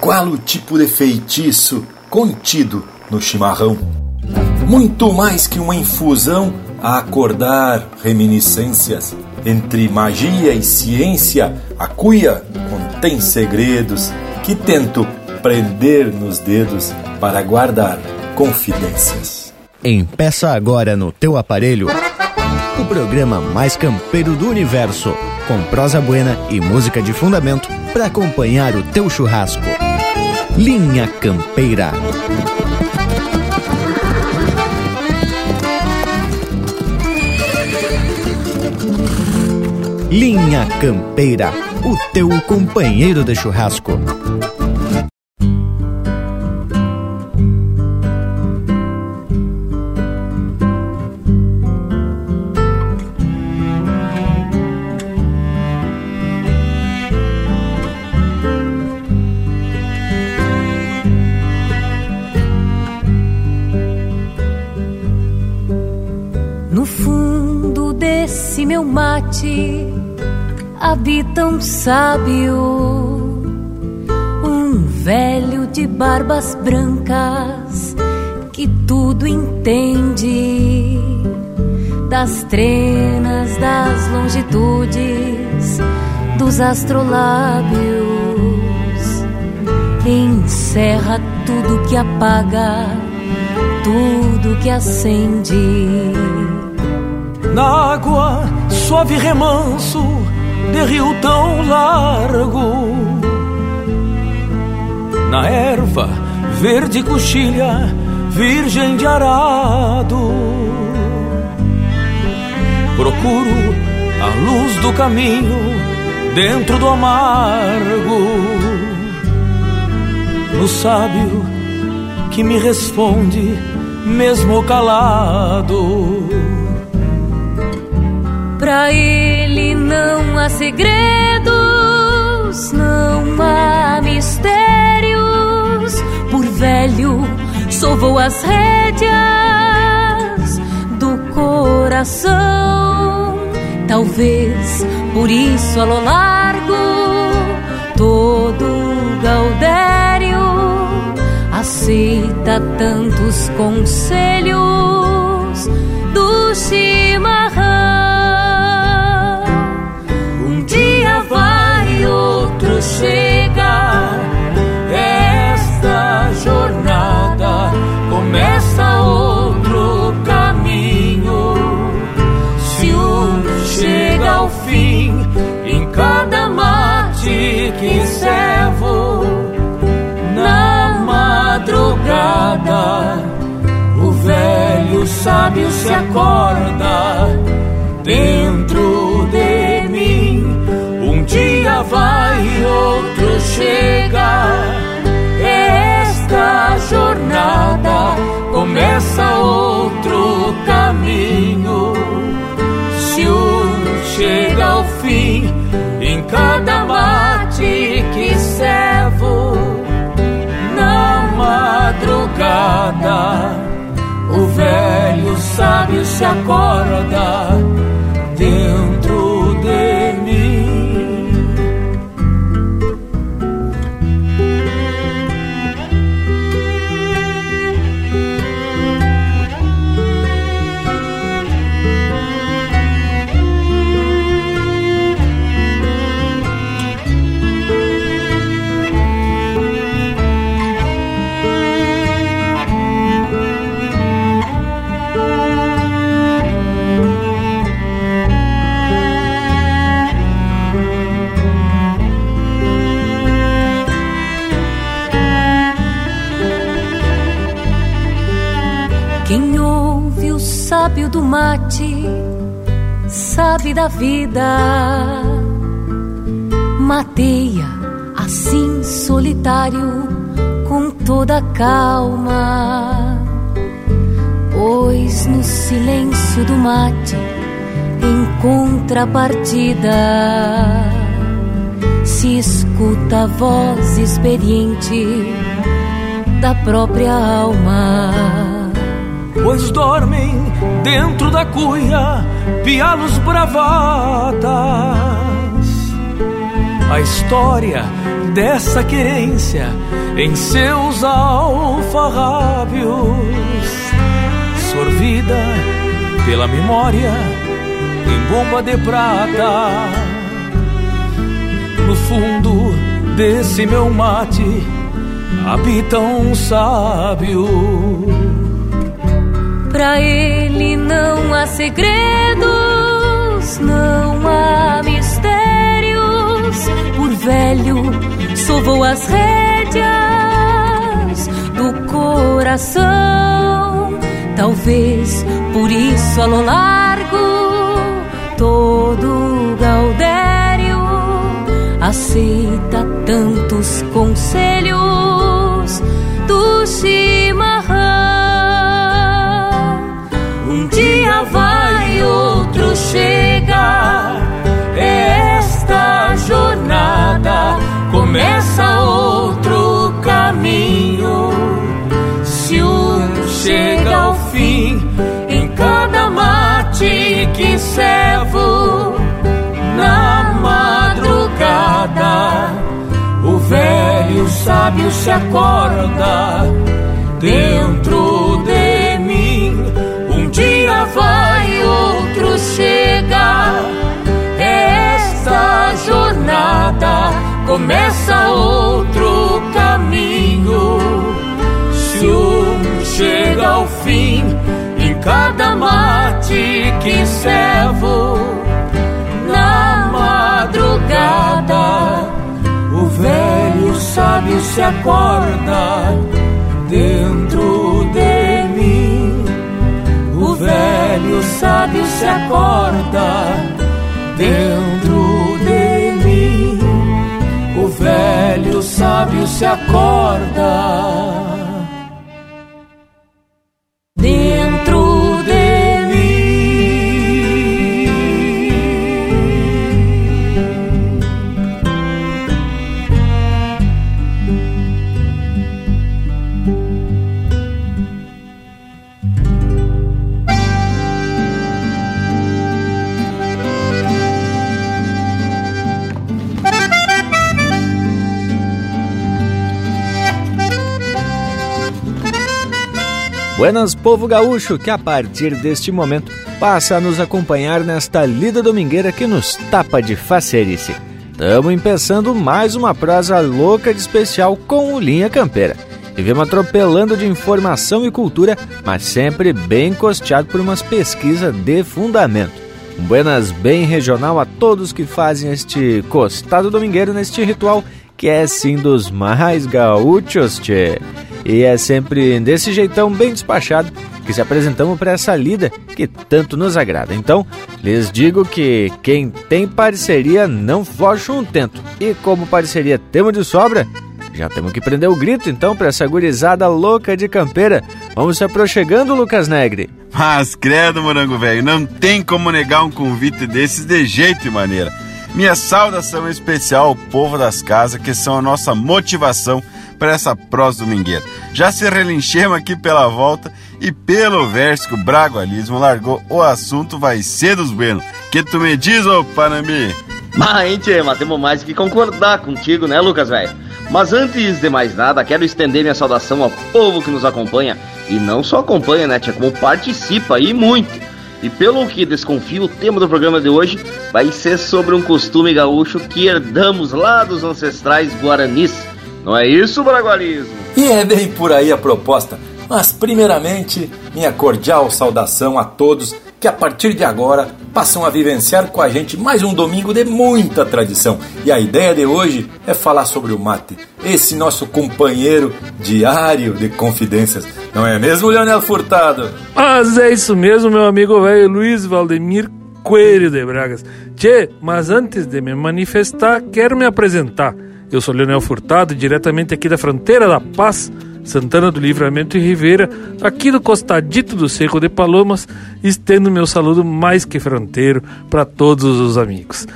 Qual o tipo de feitiço contido no chimarrão? Muito mais que uma infusão a acordar reminiscências. Entre magia e ciência, a cuia contém segredos que tento prender nos dedos para guardar confidências. Empeça agora no teu aparelho o programa mais campeiro do universo, com prosa buena e música de fundamento para acompanhar o teu churrasco. Linha Campeira. Linha Campeira, o teu companheiro de churrasco. Um sábio, um velho de barbas brancas que tudo entende das trenas, das longitudes, dos astrolábios. Encerra tudo que apaga, tudo que acende. Na água suave remanso de rio tão largo. Na erva verde coxilha, virgem de arado. Procuro a luz do caminho dentro do amargo. No sábio que me responde, mesmo calado. Pra ele não há segredos, não há mistérios. Por velho, sovou as rédeas do coração. Talvez por isso, a lo largo, todo Gaudério aceita tantos conselhos do chimarrão. Servo, na madrugada, o velho sábio se acorda dentro de mim. Um dia vai, outro chega. Esta jornada começa outro caminho. Se um chega ao fim, em cada sábio se acorda sabe da vida. Mateia assim solitário, com toda calma. Pois no silêncio do mate, em contrapartida, se escuta a voz experiente da própria alma pois dormem dentro da cuia pialos bravatas. A história dessa querência em seus alfarrábios, sorvida pela memória em bomba de prata. No fundo desse meu mate habita um sábio. Pra ele não há segredos, não há mistérios. Por velho, sovou as rédeas do coração. Talvez por isso a lo largo todo Gaudério aceita tantos conselhos do chimarrão. Chega. Esta jornada começa outro caminho. Se um chega ao fim, em cada mate que servo na madrugada, o velho sábio se acorda dentro de mim. Um dia vai, outro chega. Esta jornada começa outro caminho. Se um chega ao fim, em cada mate que servo, na madrugada, o velho sábio se acorda dentro de sábio se acorda dentro de mim. O velho sábio se acorda Buenas, povo gaúcho, que a partir deste momento passa a nos acompanhar nesta lida domingueira que nos tapa de facerice. Estamos empeçando mais uma prosa louca de especial com o Linha Campeira. E vemos atropelando de informação e cultura, mas sempre bem costeado por umas pesquisas de fundamento. Um buenas bem regional a todos que fazem este costado domingueiro neste ritual que é sim dos mais gaúchos, tchê. E é sempre desse jeitão bem despachado que se apresentamos para essa lida que tanto nos agrada. Então, lhes digo que quem tem parceria não foge um tento. E como parceria temos de sobra, já temos que prender o grito então para essa gurizada louca de campeira. Vamos se aproximando, Lucas Negre. Mas credo, morango velho, não tem como negar um convite desses de jeito e maneira. Minha saudação especial ao povo das casas, que são a nossa motivação para essa prosa domingueira. Já se relinchemos aqui pela volta e pelo verso que o Bragualismo largou, o assunto vai ser dos buenos. Que tu me diz, ô Panambi? Mas, tchê, mas temos mais que concordar contigo, né, Lucas, velho? Mas antes de mais nada, quero estender minha saudação ao povo que nos acompanha. E não só acompanha, né, tia, como participa e muito. E pelo que desconfio, o tema do programa de hoje vai ser sobre um costume gaúcho que herdamos lá dos ancestrais guaranis. Não é isso, Bragualismo? E é bem por aí a proposta. Mas, primeiramente, minha cordial saudação a todos que a partir de agora passam a vivenciar com a gente mais um domingo de muita tradição. E a ideia de hoje é falar sobre o mate, esse nosso companheiro diário de confidências. Não é mesmo, Leonel Furtado? Mas é isso mesmo, meu amigo velho Luiz Valdemir Coelho de Bragas. Tchê, mas antes de me manifestar, quero me apresentar. Eu sou Leonel Furtado, diretamente aqui da fronteira da Paz, Santana do Livramento e Ribeira, aqui do costadito do Seco de Palomas, estendo meu saludo mais que fronteiro para todos os amigos.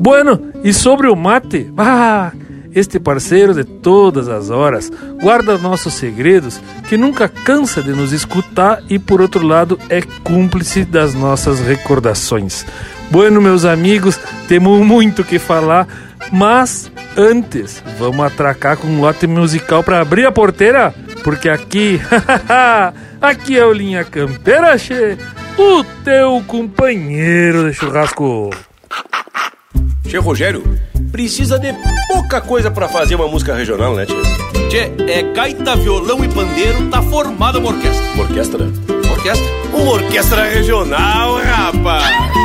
Bueno, e sobre o mate, ah, este parceiro de todas as horas guarda nossos segredos, que nunca cansa de nos escutar e, por outro lado, é cúmplice das nossas recordações. Bueno, meus amigos, temos muito que falar, mas antes, vamos atracar com um lote musical para abrir a porteira? Porque aqui, aqui é o Linha Campeira, che, o teu companheiro de churrasco. Che Rogério, precisa de pouca coisa para fazer uma música regional, né, tio? Tchê, é gaita, violão e pandeiro, tá formada uma orquestra. Uma orquestra? Orquestra? Uma orquestra regional, rapaz!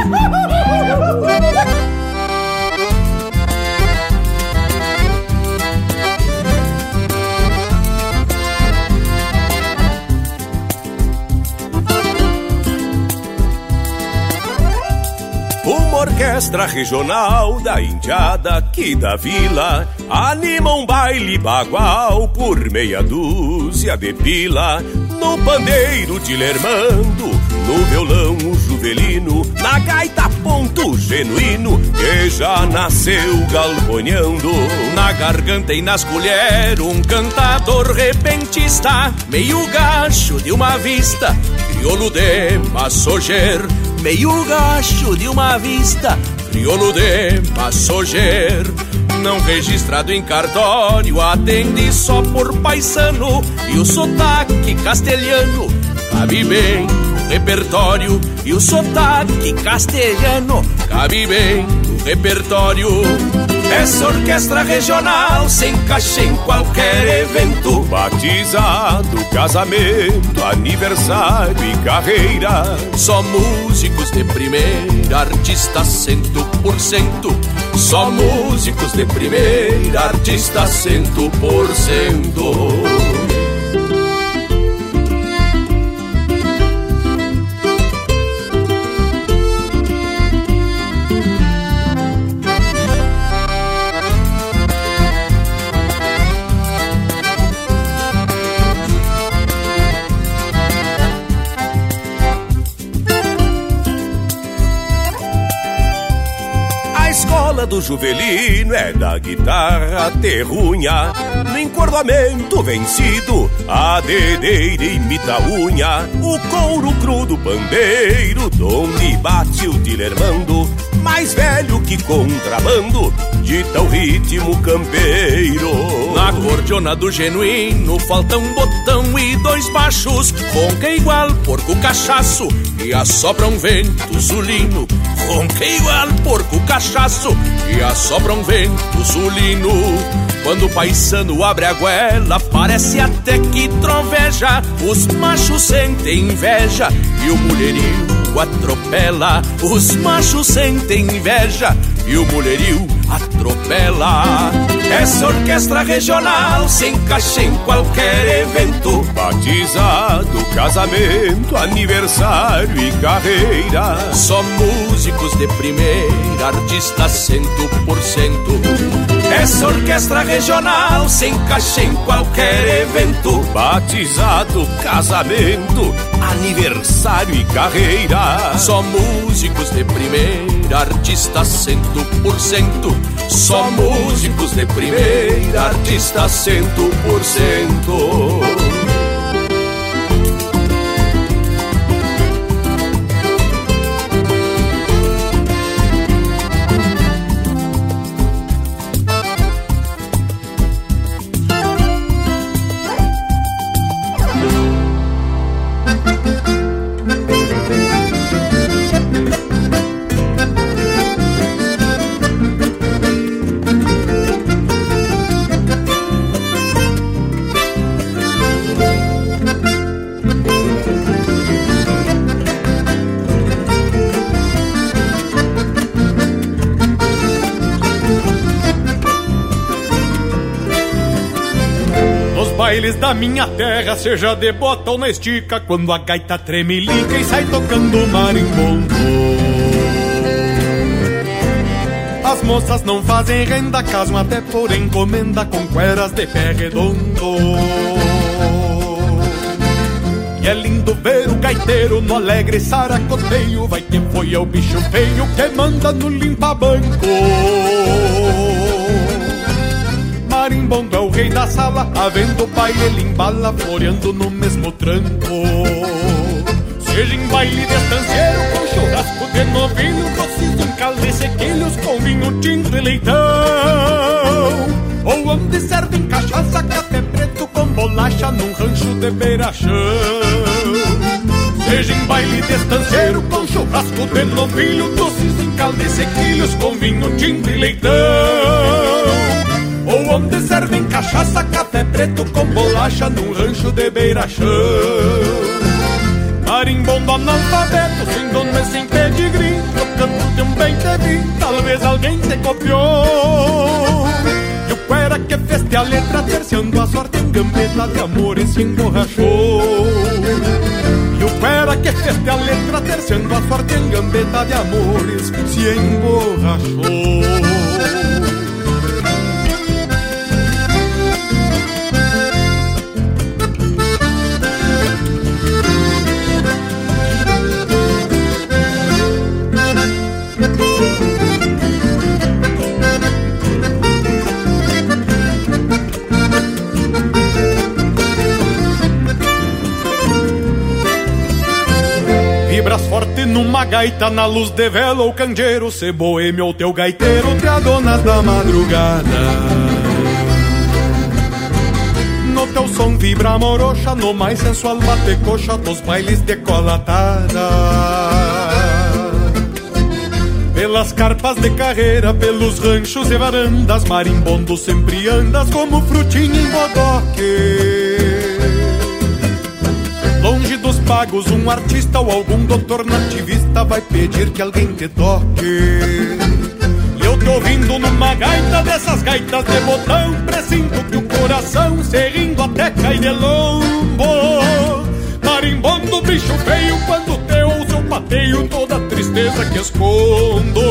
Orquestra regional da Indiada aqui da vila Anima um baile bagual por meia dúzia de pila. No pandeiro de Lermando, no violão o juvelino Na gaita ponto genuíno que já nasceu galponhando Na garganta e nas colheres um cantador repentista Meio gacho de uma vista, crioulo de massoger Meio gacho de uma vista, crioulo de massoger Não registrado em cartório, atende só por paisano E o sotaque castelhano cabe bem no repertório E o sotaque castelhano cabe bem no repertório essa orquestra regional se encaixa em qualquer evento. Batizado, casamento, aniversário e carreira. Só músicos de primeira, artistas cento por cento. Só músicos de primeira, artistas cento por cento do Juvelino é da guitarra terrunha. No encordoamento vencido A dedeira imita unha. O couro cru do pandeiro Donde bate o dilermando Mais velho que contrabando Dita o ritmo campeiro. Na cordiona do genuíno Falta um botão e dois baixos Ronca igual porco cachaço E assopra um vento zulino. Ronca igual porco cachaço E assopra um vento zulino. Quando o paisano abre a goela Parece até que troveja Os machos sentem inveja E o mulherio atropela. Os machos sentem inveja E o mulherio atropela. Essa orquestra regional se encaixa em qualquer evento. Batizado, casamento, aniversário e carreira. Só músicos de primeira, artistas cento por cento essa orquestra regional se encaixa em qualquer evento. Batizado, casamento, aniversário e carreira. Só músicos de primeira, artistas cento por cento. Só músicos de primeira, artistas cento por cento bailes da minha terra, seja de bota ou na estica, quando a gaita treme liga e sai tocando marimbondo. As moças não fazem renda, casam até por encomenda com cueras de pé redondo. E é lindo ver o gaiteiro no alegre saracoteio, vai quem foi é o bicho feio que manda no limpa-banco marimbondo é o rei da sala, havendo baile ele embala, floreando no mesmo tranco. Seja em baile de estanceiro, com churrasco de novilho, rocido em calde sequilhos, com vinho tinto e leitão. Ou onde servem cachaça, café preto com bolacha num rancho de beira-chão Seja em baile de estanceiro com churrasco de novilho Doces em calda e sequilhos com vinho, tinto e leitão onde servem cachaça, café preto com bolacha num rancho de beira-chão Marimbondo analfabeto, sem dono e sem pedigree de um bem te vi, talvez alguém te copiou. E o cuera que feste a letra terciando a sorte em gambeta de amor e se emborrachou. E o cuera que feste a letra terciando a sorte em gambeta de amores se emborrachou numa gaita na luz de vela ou candeeiro Se boêmio ou teu gaiteiro te adonas da madrugada. No teu som vibra morocha No mais sensual bate coxa Dos bailes de colatada. Pelas carpas de carreira Pelos ranchos e varandas Marimbondo sempre andas Como frutinha em bodoque pagos, um artista ou algum doutor nativista vai pedir que alguém te toque. E eu tô ouvindo numa gaita dessas gaitas de botão, presinto que o coração se rindo até cai de lombo. Marimbondo, bicho feio, quando te ouço eu pateio toda a tristeza que escondo.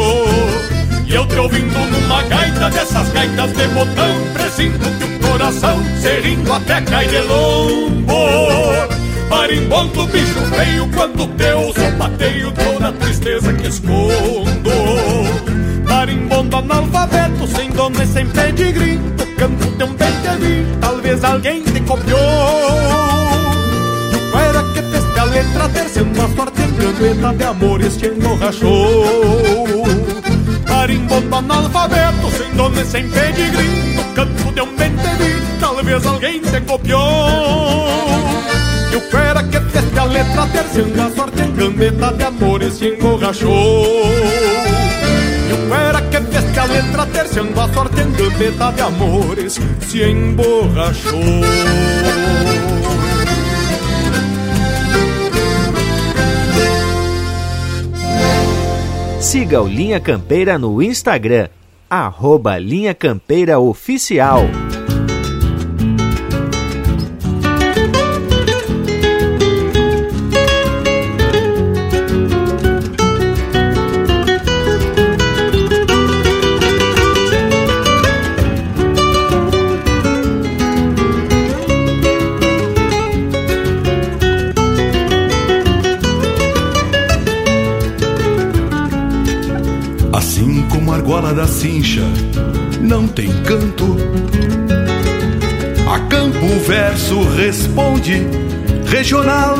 E eu te ouvindo numa gaita dessas gaitas de botão, presinto que o coração se rindo até cai de lombo. Marimbondo, bicho feio, quando teu pateio toda a tristeza que escondo. Marimbondo analfabeto, sem dono e sem pedigree, tocando teu bem talvez alguém te copiou. E o era que fez a letra terceiro a sorte gambeta de amores te emborrachou. Marimbondo analfabeto, sem dono e sem pedigree, tocando teu bem talvez alguém te copiou. E o que teste a letra terciando a sorte em gambeta de amores se emborrachou E o que teste a letra terciando a sorte em gambeta de amores se emborrachou Siga o Linha Campeira no Instagram, arroba Linha Campeira Oficial. Da cincha não tem canto, a campo verso responde regional.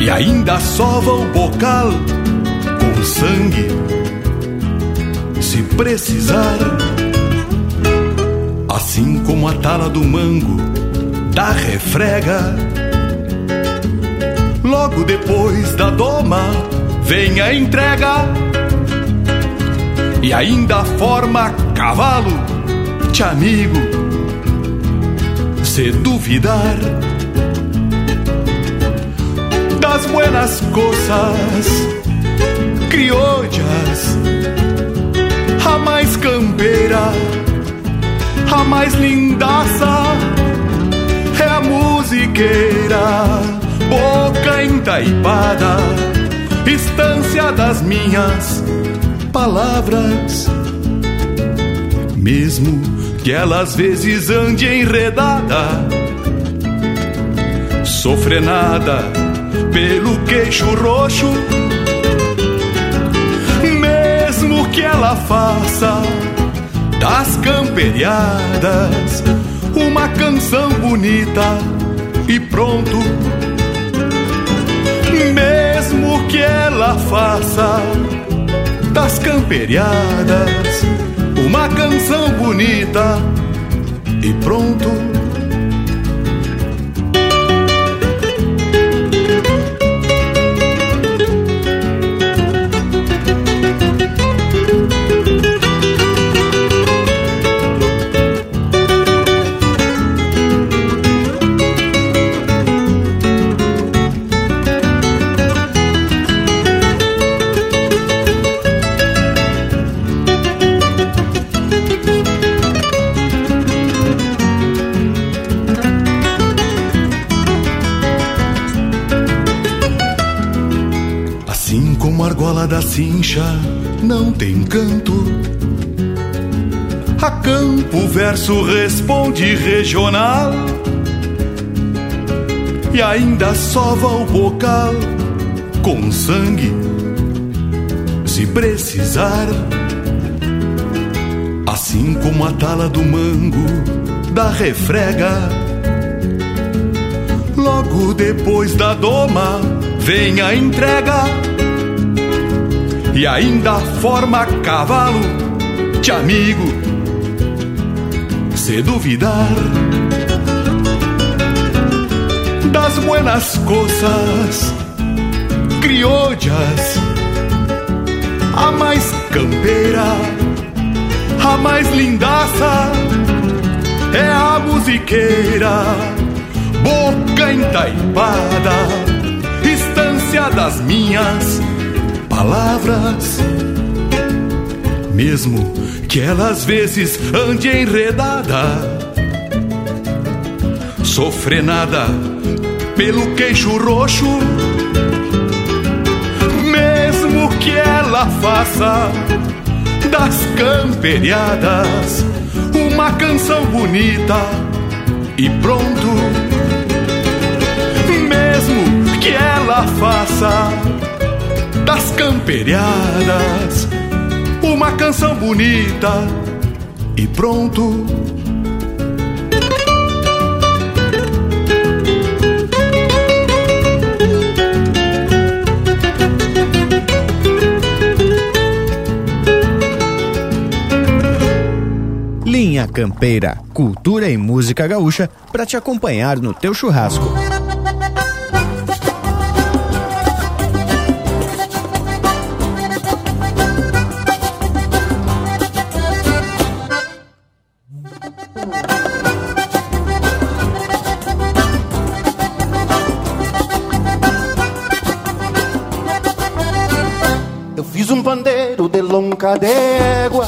E ainda sova o bocal com sangue, se precisar. Assim como a tala do mango da refrega, logo depois da doma vem a entrega e ainda forma cavalo de amigo. Se duvidar das buenas coisas criollas, a mais campeira, a mais lindaça é a musiqueira, boca entaipada estância das minhas palavras. Mesmo que ela às vezes ande enredada, sofrenada pelo queixo roxo. Mesmo que ela faça das camperiadas uma canção bonita e pronto mesmo que ela faça das camperiadas. Uma canção bonita e pronto cincha não tem canto. A campo verso responde regional e ainda sova o bocal com sangue, se precisar. Assim como a tala do mango da refrega. Logo depois da doma vem a entrega e ainda forma cavalo de amigo. Se duvidar das buenas coisas criollas, a mais campeira, a mais lindaça é a musiqueira, boca entaipada, estância das minhas palavras, mesmo que ela às vezes ande enredada, sofrenada pelo queixo roxo, mesmo que ela faça das camperiadas uma canção bonita e pronto, mesmo que ela faça das camperiadas, uma canção bonita e pronto. Linha Campeira, cultura e música gaúcha para te acompanhar no teu churrasco. Lonca d'égua.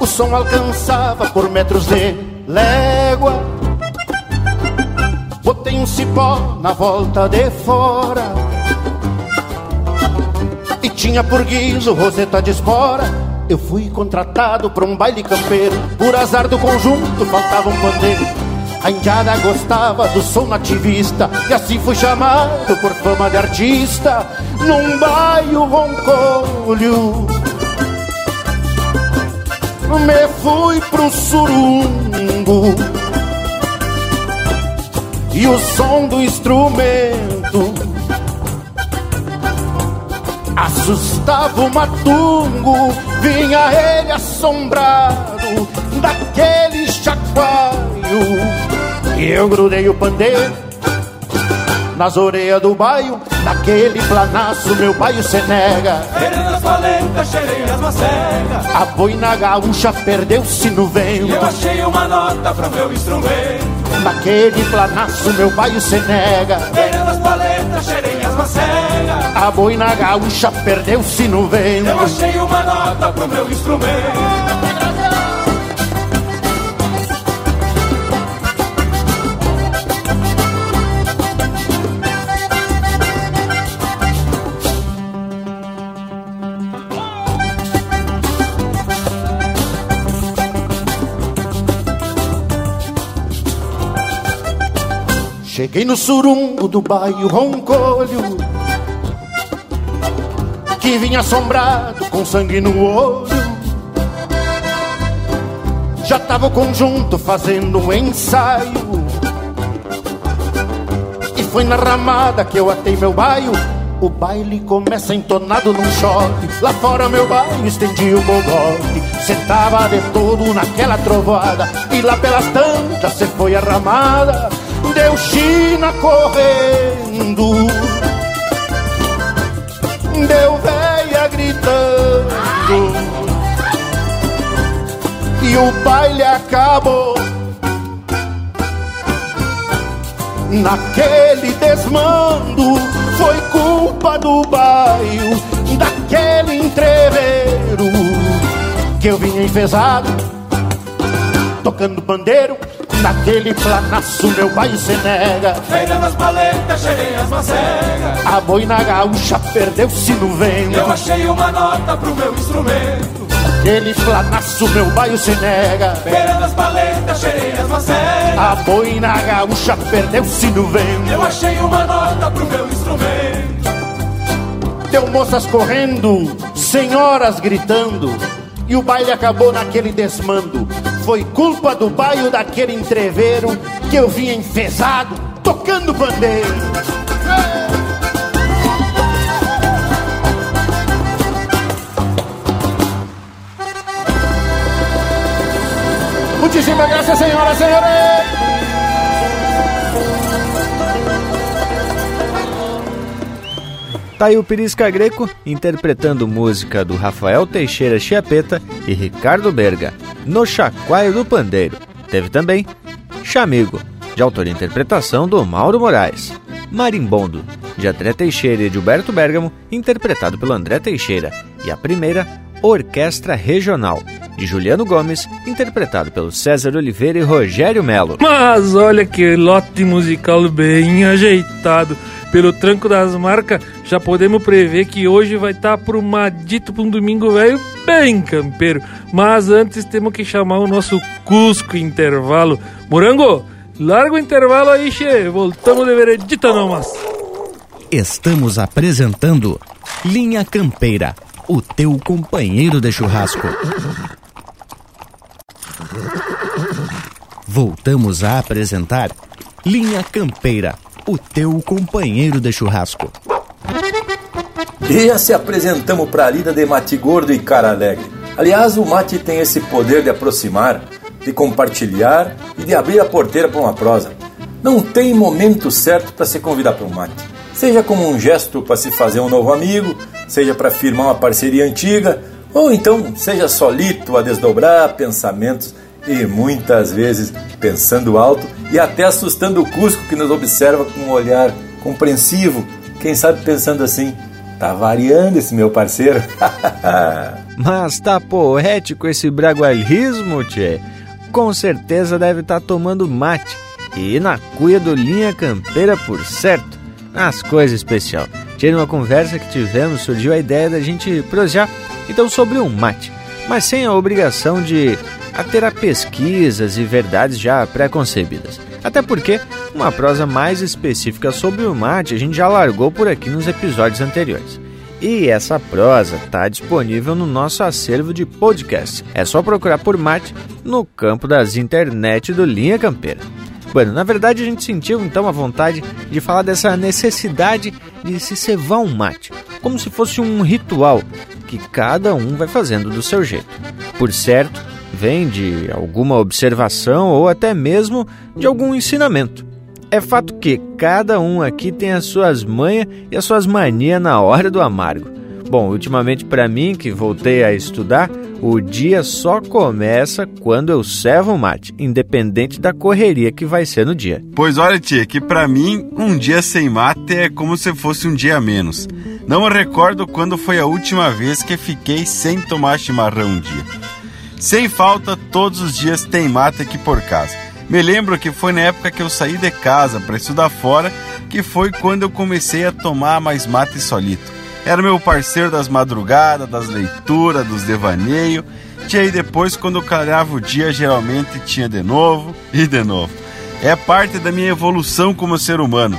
O som alcançava por metros de légua. Botei um cipó na volta de fora. E tinha por guiso roseta de espora. Eu fui contratado para um baile campeiro. Por azar do conjunto, faltava um pandeiro. A indiada gostava do som nativista E assim fui chamado por fama de artista Num baio roncolho Me fui pro surungo. E o som do instrumento Assustava o matungo. Vinha ele assombrado Daquele chacoalho. E eu grudei o pandeiro nas orelhas do baio, naquele planaço meu baio se nega. Querendo as valentas, cheirei as macegas. A boina gaúcha perdeu-se no vento. E eu achei uma nota para meu instrumento. Naquele planaço meu baio se nega. Querendo as paletas, cheirei as macegas. A boina gaúcha perdeu-se no vento. Eu achei uma nota pro meu instrumento. Cheguei no surungo do bairro Roncolho Que vinha assombrado com sangue no olho Já tava o conjunto fazendo um ensaio E foi na ramada que eu atei meu baio O baile começa entonado num choque. Lá fora meu baile estendia o bogote. Sentava de todo naquela trovoada. E lá pelas tantas cê foi arramada. Deu China correndo. Deu véia gritando. E o baile acabou. Naquele desmando foi culpa do bairro, daquele entreveiro que eu vinha enfesado, tocando bandeiro. Naquele planaço meu bairro se nega. Feira das paletas, cheirei as macegas A boina gaúcha perdeu-se no vento Eu achei uma nota pro meu instrumento. Naquele planaço meu bairro se nega. Feira das paletas, cheirei as macegas A boina gaúcha perdeu-se no vento Eu achei uma nota pro meu instrumento. Deu moças correndo, senhoras gritando. E o baile acabou naquele desmando Foi culpa do bairro daquele entreveiro Que eu vinha enfesado, tocando bandeiro Muitíssimas graças, senhoras e senhores Tá aí o Pirisca Greco interpretando música do Rafael Teixeira Chiapeta e Ricardo Berga, No Chacoalho do Pandeiro. Teve também Chamigo, de autoria e interpretação do Mauro Moraes. Marimbondo, de André Teixeira e Gilberto Bergamo, interpretado pelo André Teixeira. E a primeira, Orquestra Regional, de Juliano Gomes, interpretado pelo César Oliveira e Rogério Melo. Mas olha que lote musical bem ajeitado. Pelo tranco das marcas, já podemos prever que hoje vai estar tá aprumadito para um domingo velho bem campeiro. Mas antes temos que chamar o nosso Cusco Intervalo. Morango, larga o intervalo aí, che. Voltamos de veredita, nomas. Estamos apresentando Linha Campeira, o teu companheiro de churrasco. Voltamos a apresentar Linha Campeira, o teu companheiro de churrasco. E se apresentamos para a lida de mate gordo e cara alegre. Aliás, o mate tem esse poder de aproximar, de compartilhar e de abrir a porteira para uma prosa. Não tem momento certo para se convidar para um mate. Seja como um gesto para se fazer um novo amigo, seja para firmar uma parceria antiga, ou então seja solito a desdobrar pensamentos e muitas vezes pensando alto e até assustando o Cusco que nos observa com um olhar compreensivo, quem sabe pensando assim, tá variando esse meu parceiro. Mas tá poético esse bragualismo, tchê. Com certeza deve estar tá tomando mate e na cuia do Linha Campeira por certo. As coisas especial. Tchê, numa conversa que tivemos surgiu a ideia da gente prosear então sobre um mate, mas sem a obrigação de a ter pesquisas e verdades já pré-concebidas. Até porque uma prosa mais específica sobre o mate a gente já largou por aqui nos episódios anteriores. E essa prosa está disponível no nosso acervo de podcast. É só procurar por mate no campo das internet do Linha Campeira. Bueno, na verdade a gente sentiu então a vontade de falar dessa necessidade de se cevar um mate, como se fosse um ritual que cada um vai fazendo do seu jeito. Por certo, vem de alguma observação ou até mesmo de algum ensinamento. É fato que cada um aqui tem as suas manhas e as suas manias na hora do amargo. Bom, ultimamente para mim, que voltei a estudar, o dia só começa quando eu servo o mate, independente da correria que vai ser no dia. Pois olha, tia, que para mim um dia sem mate é como se fosse um dia a menos. Não me recordo quando foi a última vez que fiquei sem tomar chimarrão um dia. Sem falta, todos os dias tem mate aqui por casa. Me lembro que foi na época que eu saí de casa para estudar fora, que foi quando eu comecei a tomar mais mate solito. Era meu parceiro das madrugadas, das leituras, dos devaneios. E aí depois, quando calhava o dia, geralmente tinha de novo e de novo. É parte da minha evolução como ser humano.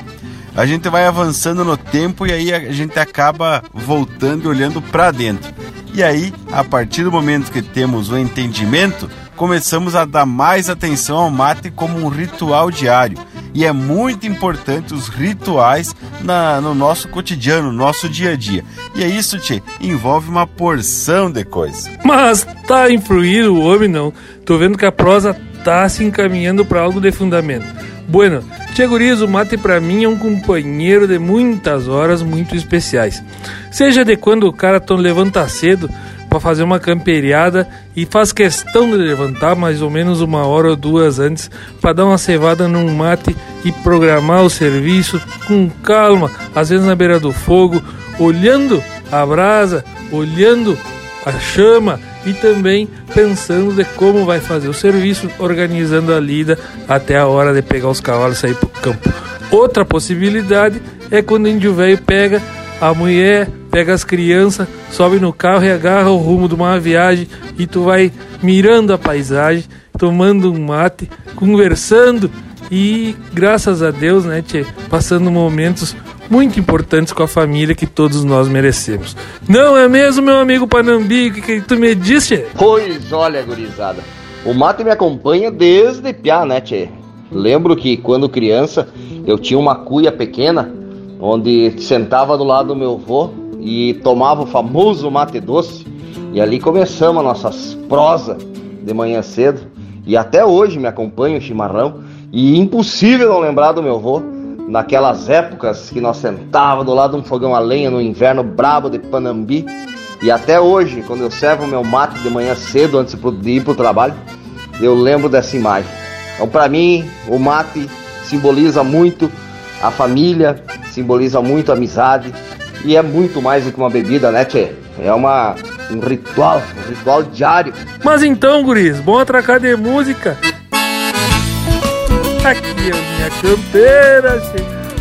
A gente vai avançando no tempo e aí a gente acaba voltando e olhando para dentro. E aí, a partir do momento que temos o entendimento, começamos a dar mais atenção ao mate como um ritual diário e é muito importante os rituais na, no nosso cotidiano, no nosso dia a dia. E é isso, Tchê, envolve uma porção de coisa. Mas tá influído o homem não. Tô vendo que a prosa tá se encaminhando para algo de fundamento. Bueno, Tia o mate para mim é um companheiro de muitas horas muito especiais. Seja de quando o cara tão levanta cedo para fazer uma camperiada e faz questão de levantar mais ou menos uma hora ou duas antes para dar uma cevada num mate e programar o serviço com calma, às vezes na beira do fogo, olhando a brasa, olhando a chama e também pensando de como vai fazer o serviço, organizando a lida até a hora de pegar os cavalos e sair para o campo. Outra possibilidade é quando o índio velho pega a mulher, pega as crianças, sobe no carro e agarra o rumo de uma viagem e tu vai mirando a paisagem, tomando um mate, conversando e graças a Deus, né, tchê, passando momentos muito importantes com a família que todos nós merecemos. Não é mesmo, meu amigo Panambi? Que, tu me disse? Pois olha, gurizada. O mate me acompanha desde piá, né, tchê? Lembro que quando criança eu tinha uma cuia pequena onde sentava do lado do meu avô e tomava o famoso mate doce. E ali começamos nossas prosas de manhã cedo. E até hoje me acompanha o chimarrão. E impossível não lembrar do meu avô naquelas épocas que nós sentava do lado de um fogão a lenha no inverno brabo de Panambi. E até hoje, quando eu servo meu mate de manhã cedo antes de ir para o trabalho, eu lembro dessa imagem. Então, para mim, o mate simboliza muito a família, simboliza muito a amizade e é muito mais do que uma bebida, né, Tchê? É uma, um ritual, um ritual diário. Mas então, guris, bom atracar de música. Aqui é a minha campeira,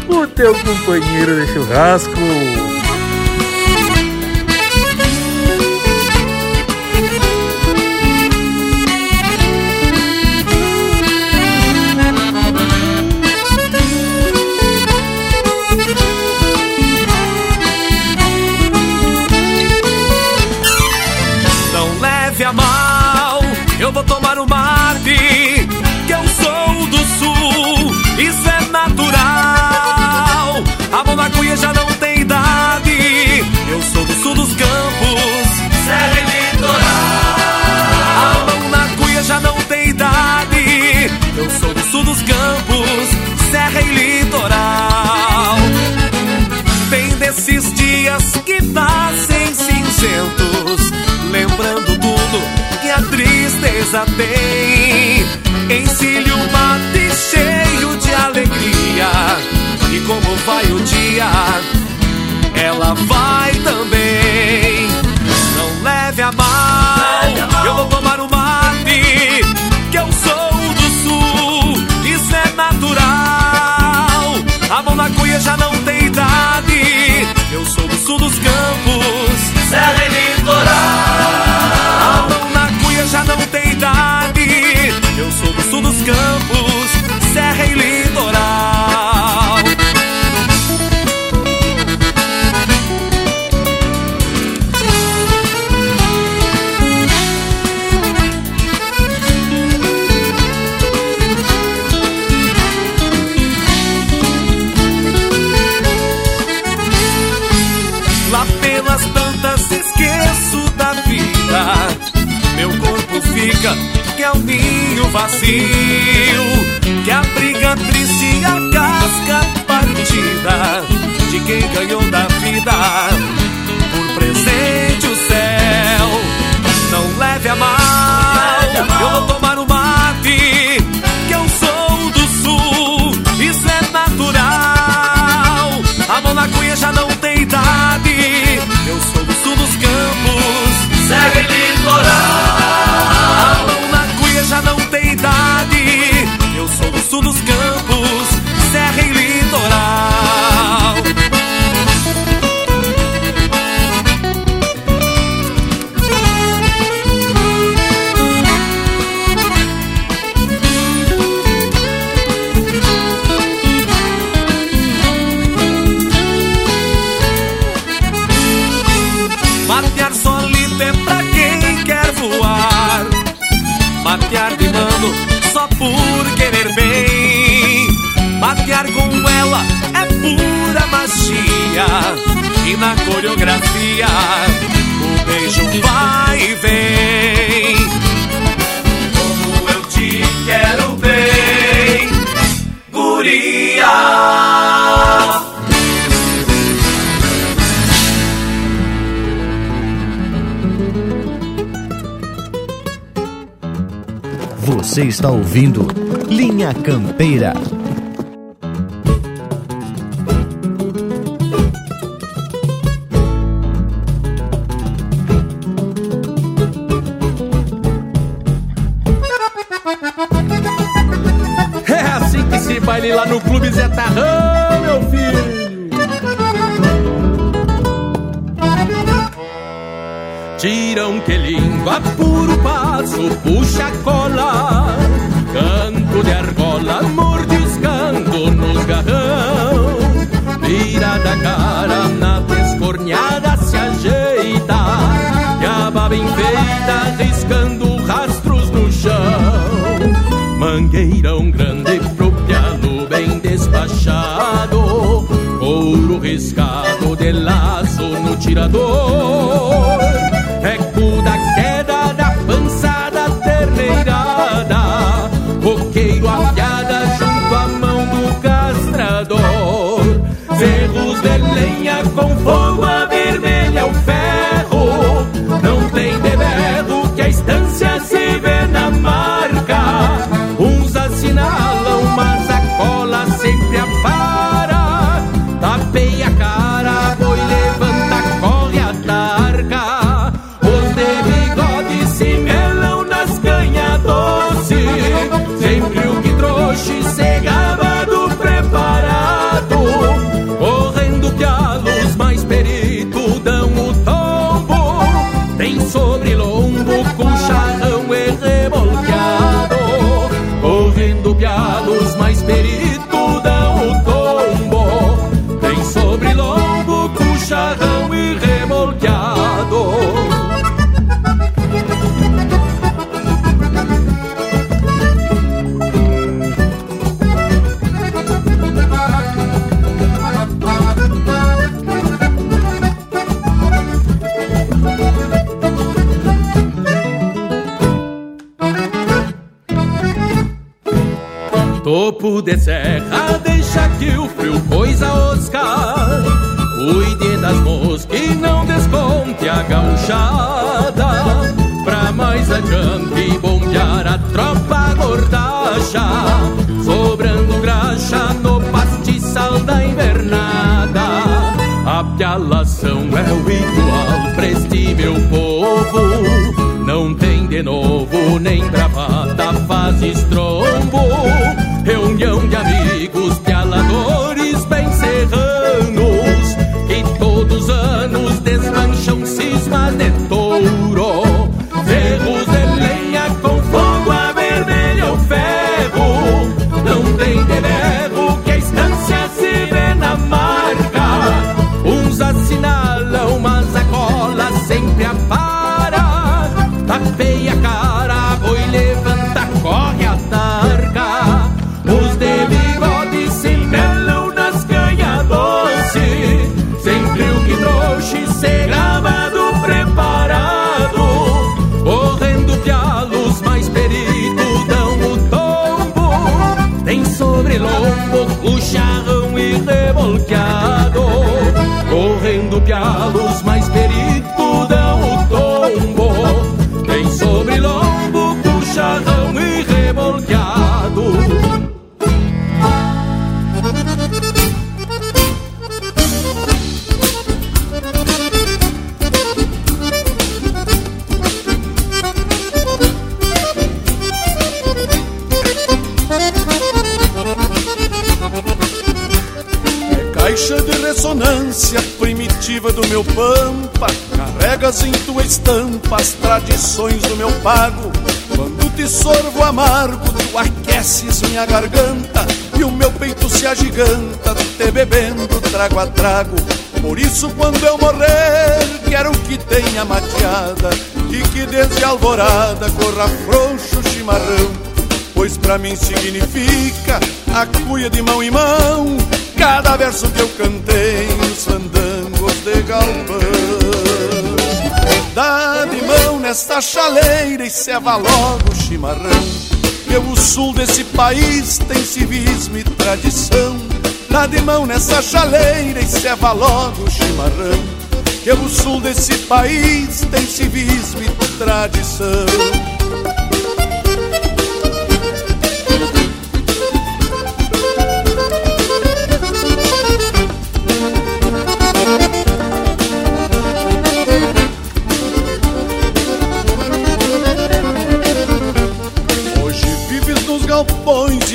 o teu companheiro de churrasco. Encilho o mate cheio de alegria, e como vai o dia, ela vai também. Não leve a mal, eu vou tomar o mate, que eu sou do sul, isso é natural. A mão na cuia já não tem idade, eu sou do sul dos campos, serra e litoral. Que é um ninho vazio, que abriga triste a casca partida de quem ganhou da vida por presente o céu. Não leve a mal, eu vou Na coreografia o beijo vai e vem. Como eu te quero bem, guria. Você está ouvindo Linha Campeira. Tiram que língua, puro passo, puxa cola. Canto de argola, mordiscando nos garrão. Vira da cara, na descorneada se ajeita. E a baba enfeita, riscando rastros no chão. Mangueirão grande pro piano bem despachado. Ouro riscado de laço no tirador de serra, deixa que o frio coisa oscar. Cuide das moscas e não desconte a gauchada. Pra mais adiante bombear a tropa gordacha. Sobrando graxa no pastiçal da invernada. A pialação é o igual pra meu povo. Não tem de novo nem bravata faz estrombo Reunião de amigos Correndo pialos mais do meu pampa Carregas em tua estampa as tradições do meu pago. Quando te sorvo amargo, tu aqueces minha garganta E o meu peito se agiganta, te bebendo trago a trago. Por isso quando eu morrer, quero que tenha mateada E que desde a alvorada corra frouxo o chimarrão. Pois pra mim significa a cuia de mão em mão, cada verso que eu cantei galpão. Dá de mão nesta chaleira e ceva logo o chimarrão, que o sul desse país tem civismo e tradição. Dá de mão nessa chaleira e ceva logo o chimarrão, que o sul desse país tem civismo e tradição.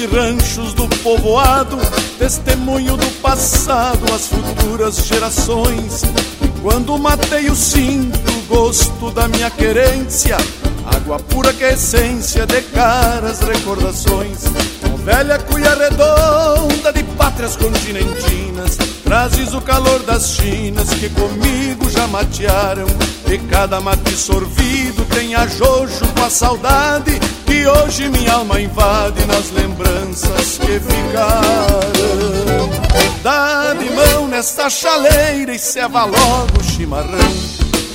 Galpões e ranchos do povoado, testemunho do passado às futuras gerações. E quando matei o sinto o gosto da minha querência, água pura que é essência de caras recordações. Com velha cuia redonda de pátrias continentinas, trazes o calor das chinas que comigo já matearam. De cada mate sorvido tem a jojo com a saudade hoje minha alma invade nas lembranças que ficaram. Dá de mão nesta chaleira e ceva logo o chimarrão,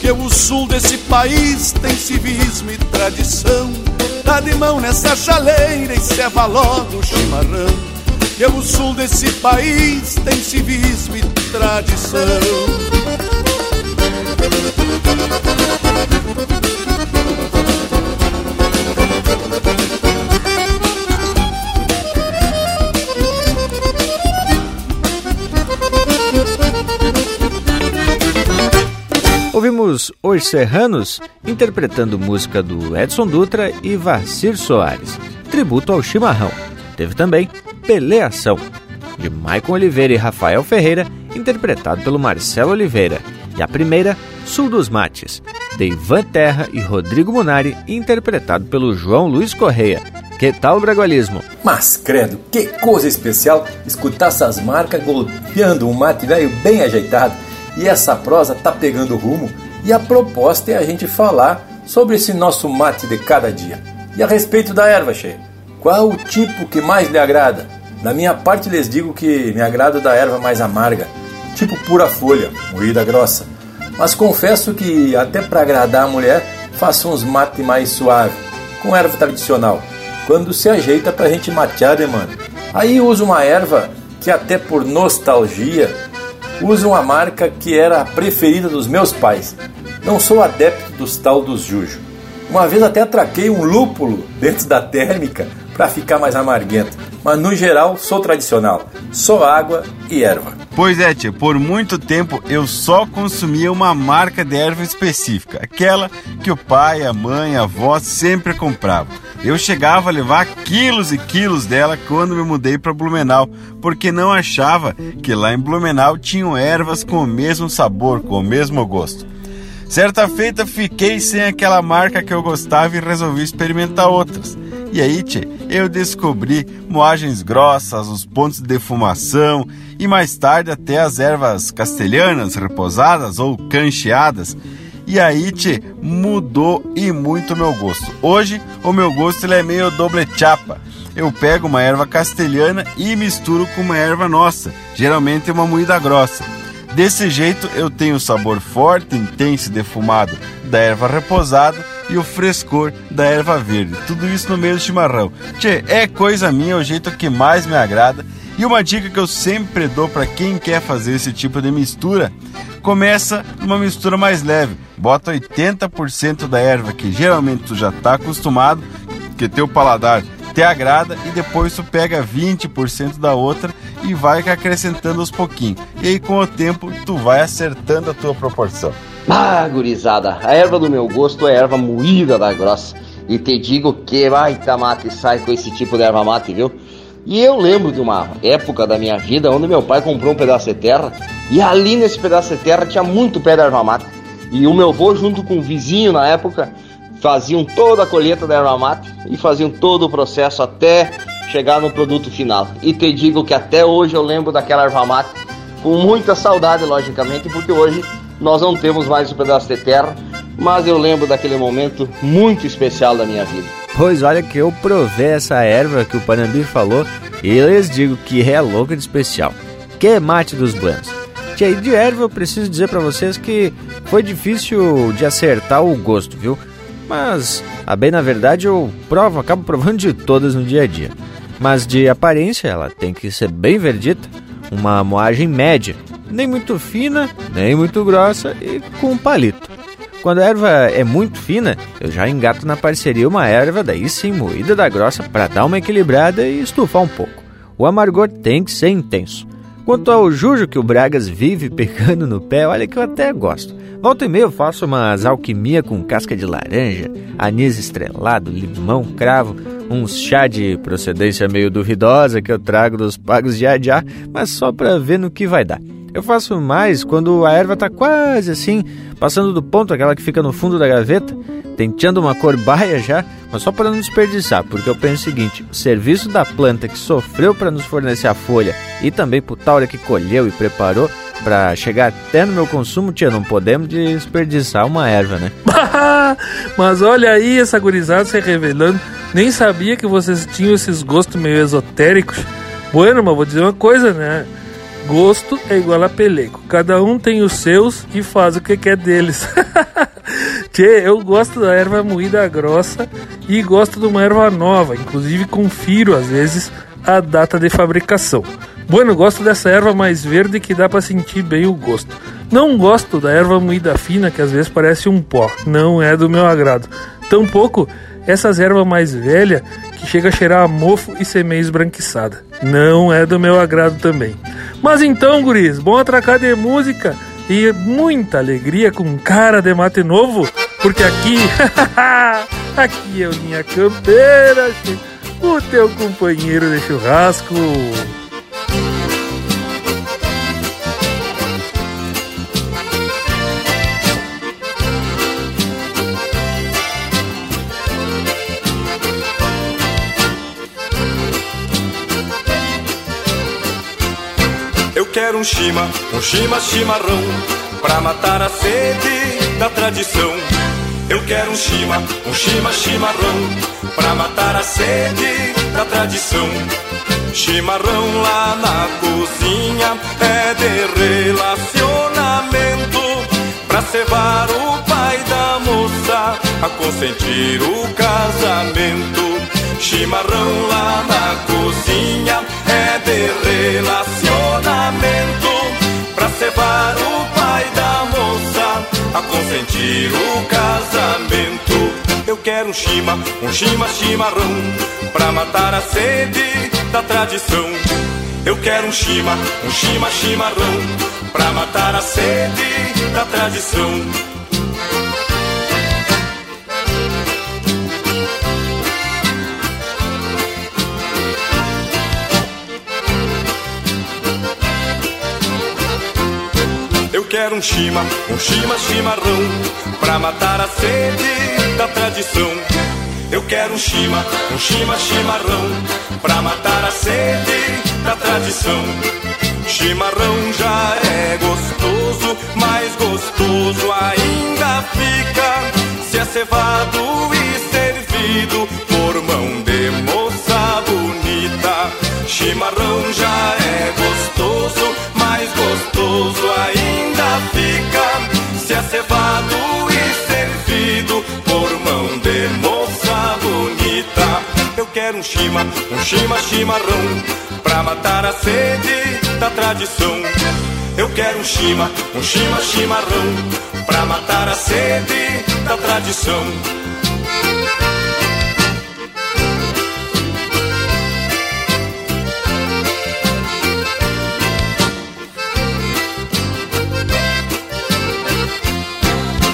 que o sul desse país tem civismo e tradição. Dá de mão nessa chaleira e ceva logo o chimarrão, que o sul desse país tem civismo e tradição. Ouvimos Os Serranos interpretando música do Edson Dutra e Vacir Soares, tributo ao chimarrão. Teve também Peleação, de Maicon Oliveira e Rafael Ferreira, interpretado pelo Marcelo Oliveira. E a primeira, Sul dos Mates, de Ivan Terra e Rodrigo Munari, interpretado pelo João Luiz Correia. Que tal o bragualismo? Mas credo, que coisa especial escutar essas marcas golpeando um mate velho bem ajeitado. E essa prosa tá pegando rumo e a proposta é a gente falar sobre esse nosso mate de cada dia. E a respeito da erva, cheia, qual o tipo que mais lhe agrada? Da minha parte lhes digo que me agrada da erva mais amarga, tipo pura folha, moída grossa. Mas confesso que até para agradar a mulher, faço uns mate mais suave, com erva tradicional, quando se ajeita pra gente matear, né, mano? Aí uso uma erva que até por nostalgia, uso uma marca que era a preferida dos meus pais. Não sou adepto dos tal dos Jujo. Uma vez até atraquei um lúpulo dentro da térmica para ficar mais amarguento. Mas no geral sou tradicional, só água e erva. Pois é, tia, por muito tempo eu só consumia uma marca de erva específica, aquela que o pai, a mãe, a avó sempre compravam. Eu chegava a levar quilos e quilos dela quando me mudei para Blumenau, porque não achava que lá em Blumenau tinham ervas com o mesmo sabor, com o mesmo gosto. Certa feita fiquei sem aquela marca que eu gostava e resolvi experimentar outras. E aí, tchê, eu descobri moagens grossas, os pontos de defumação e mais tarde até as ervas castelhanas, reposadas ou cancheadas. E aí, tchê, mudou e muito meu gosto. Hoje, o meu gosto ele é meio doble chapa. Eu pego uma erva castelhana e misturo com uma erva nossa, geralmente uma moída grossa. Desse jeito eu tenho o sabor forte, intenso e defumado da erva reposada e o frescor da erva verde. Tudo isso no meio do chimarrão. Tchê, é coisa minha, é o jeito que mais me agrada. E uma dica que eu sempre dou para quem quer fazer esse tipo de mistura, começa numa mistura mais leve. Bota 80% da erva que geralmente tu já está acostumado, que teu paladar te agrada e depois tu pega 20% da outra e vai acrescentando aos pouquinhos. E aí com o tempo tu vai acertando a tua proporção. Ah, gurizada, a erva do meu gosto é erva moída da grossa. E te digo que baita mate sai com esse tipo de erva mate, viu? E eu lembro de uma época da minha vida onde meu pai comprou um pedaço de terra e ali nesse pedaço de terra tinha muito pé de erva mate. E o meu avô, junto com o vizinho na época, faziam toda a colheita da erva mate e faziam todo o processo até chegar no produto final. E te digo que até hoje eu lembro daquela erva mate com muita saudade, logicamente, porque hoje nós não temos mais um pedaço de terra, mas eu lembro daquele momento muito especial da minha vida. Pois olha que eu provei essa erva que o Panambi falou e lhes digo que é louca de especial. Que mate dos buenos. Tia, de erva eu preciso dizer para vocês que foi difícil de acertar o gosto, viu? Mas, a bem na verdade, eu provo, acabo provando de todas no dia a dia. Mas de aparência, ela tem que ser bem verdita, uma moagem média, nem muito fina, nem muito grossa e com um palito. Quando a erva é muito fina, eu já engato na parceria uma erva daí sim moída da grossa para dar uma equilibrada e estufar um pouco. O amargor tem que ser intenso. Quanto ao jujo que o Bragas vive pegando no pé, olha que eu até gosto. Volta e meia eu faço umas alquimia com casca de laranja, anis estrelado, limão, cravo, uns chá de procedência meio duvidosa que eu trago dos pagos de adiar, mas só para ver no que vai dar. Eu faço mais quando a erva tá quase assim, passando do ponto, aquela que fica no fundo da gaveta, tentando uma cor baia já, mas só para não desperdiçar, porque eu penso o seguinte: o serviço da planta que sofreu para nos fornecer a folha e também pro Taura que colheu e preparou para chegar até no meu consumo, tia, não podemos desperdiçar uma erva, né? mas olha aí essa gurizada se revelando. Nem sabia que vocês tinham esses gostos meio esotéricos. Bueno, mas vou dizer uma coisa, né? Gosto é igual a pelego. Cada um tem os seus e faz o que quer deles. Tchê, eu gosto da erva moída grossa e gosto de uma erva nova. Inclusive confiro às vezes a data de fabricação. Bueno, gosto dessa erva mais verde que dá para sentir bem o gosto. Não gosto da erva moída fina que às vezes parece um pó. Não é do meu agrado. Tampouco essas ervas mais velhas chega a cheirar a mofo e ser meio esbranquiçada. Não é do meu agrado também. Mas então, guris, bom atracar de música e muita alegria com cara de mate novo, porque aqui, aqui é o Linha Campeira, o teu companheiro de churrasco. Um chima, um chima chimarrão, pra matar a sede da tradição. Eu quero um chima, um chima chimarrão, pra matar a sede da tradição. Chimarrão lá na cozinha é de relacionamento, pra cevar o pai da moça, a consentir o casamento. Chimarrão lá na cozinha é de relacionamento Pra cevar o pai da moça A consentir o casamento. Eu quero um chima, um chima chimarrão Pra matar a sede da tradição. Eu quero um chima, um chima chimarrão Pra matar a sede da tradição quero um chima, um chima chimarrão, pra matar a sede da tradição. Eu quero um chima, um chima chimarrão, pra matar a sede da tradição. Chimarrão já é gostoso, mais gostoso ainda fica se é cevado e servido por mão de moça bonita. Chimarrão já é gostoso, mais gostoso ainda fica se é cevado e servido por mão de moça bonita. Eu quero um chima, um chima chimarrão pra matar a sede da tradição. Eu quero um chima, um chima chimarrão pra matar a sede da tradição.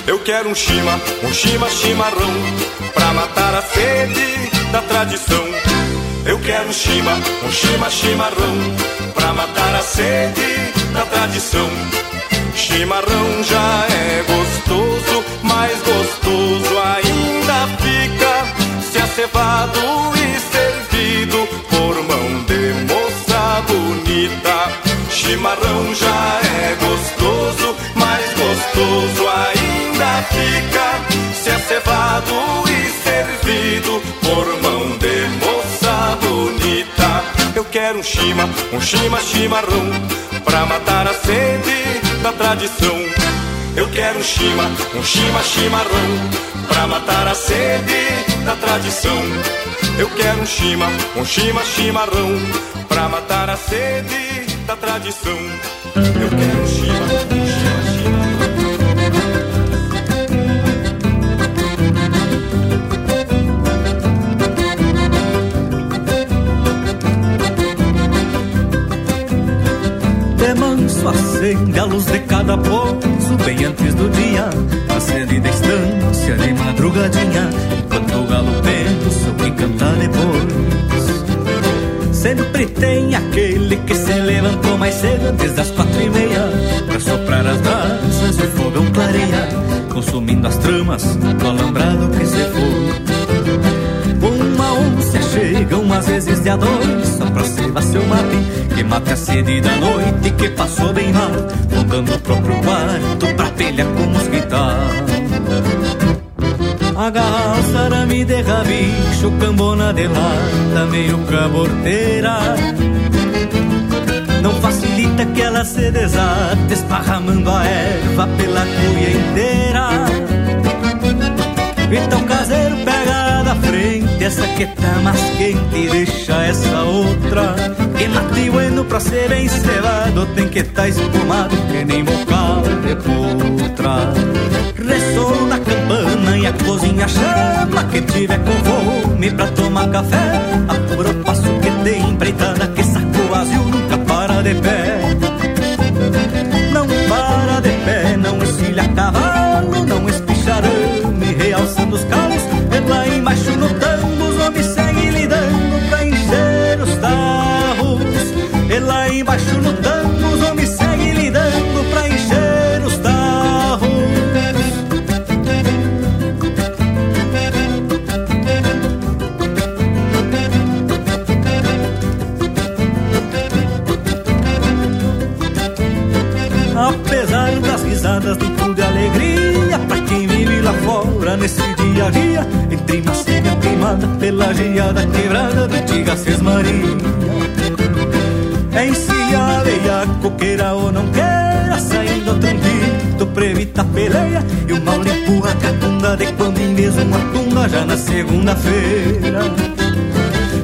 Eu quero um chima, um chima chimarrão, pra matar a sede da tradição. Eu quero um chima, um chima chimarrão, pra matar a sede da tradição. Chimarrão já é gostoso, mais gostoso ainda fica se é cevado e servido por mão de moça bonita. Chimarrão já é quero um chima, um chima chimarrão, pra matar a sede da tradição. Eu quero um chima, um chima chimarrão, pra matar a sede da tradição. Eu quero um chima, um chima chimarrão, pra matar a sede da tradição. Eu quero um chima, manso acende a luz de cada pouso Bem antes do dia Acende da estância de madrugadinha Enquanto o galo pensa que cantar depois. Sempre tem aquele que se levantou mais cedo Antes das quatro e meia Pra soprar as brasas e o fogão clareia Consumindo as tramas do alambrado que se for Uma onça chega umas vezes de a cevar seu mate Que mate a sede da noite que passou bem mal Montando o próprio quarto pra pelha com mosquitar Agarra arame de rabicho, cambona de lata, meio caborteira Não facilita que ela se desate, esparramando a erva pela cuia inteira. Então caseiro pega da frente, essa que tá mais quente deixa essa outra. Que mate bueno pra ser bem cevado, tem que tá espumado que nem bocal de putra. Ressolo na campana e a cozinha chama Quem tiver com fome pra tomar café Apura o passo que tem empreitada Que nesse dia a dia Entre macia queimada pela geada quebrada do antiga Maria É encilhada e a coqueira ou não queira Saindo a trantito pra evitar peleia E o mal empurra a catunda de quando em vez uma tunda Já na segunda-feira.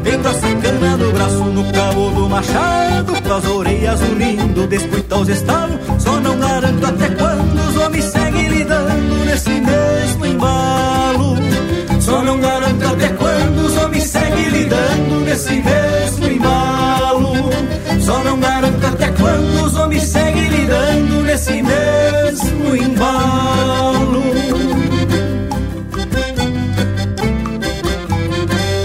Engrossa a cana do braço no cabo do machado Com as orelhas unindo, descuita os estalos Só não garanto até quando os homens seguem lidando Nesse mesmo embalo. Só não garanto até quando os homens seguem lidando Nesse mesmo embalo. Só não garanto até quando os homens seguem lidando Nesse mesmo embalo.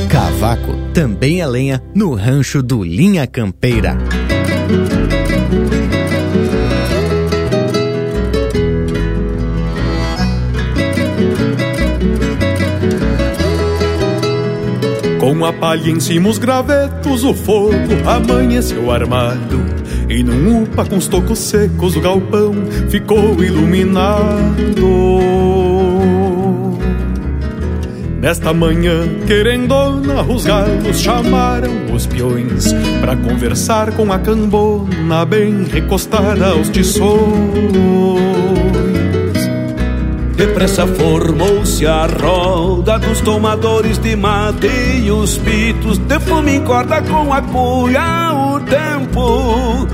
Cavaco também é lenha no rancho do Linha Campeira. Com a palha em cima os gravetos, o fogo amanheceu armado. E num upa com os tocos secos o galpão ficou iluminado. Nesta manhã, querendona, os galos chamaram os peões Pra conversar com a cambona bem recostada aos tições Depressa formou-se a roda dos tomadores de mate e os pitos de fumo corda com a cuia o tempo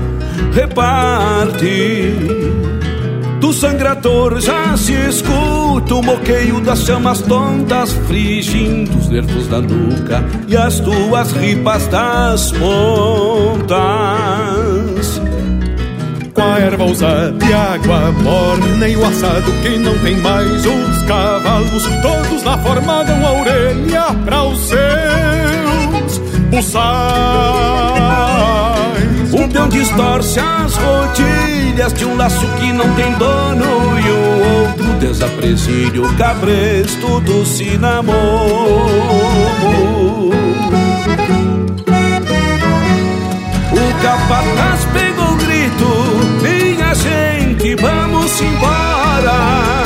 reparte. Do sangrador já se escuta o moqueio das chamas tontas frigindo os nervos da nuca e as tuas ripas das pontas. Com a erva usada e água morna e o assado que não tem mais os cavalos. Todos lá formaram a orelha para os seus buçais. Um peão distorce as rotilhas de um laço que não tem dono E o outro desapresilha o cabresto do cinamomo. O capataz gente, vamos embora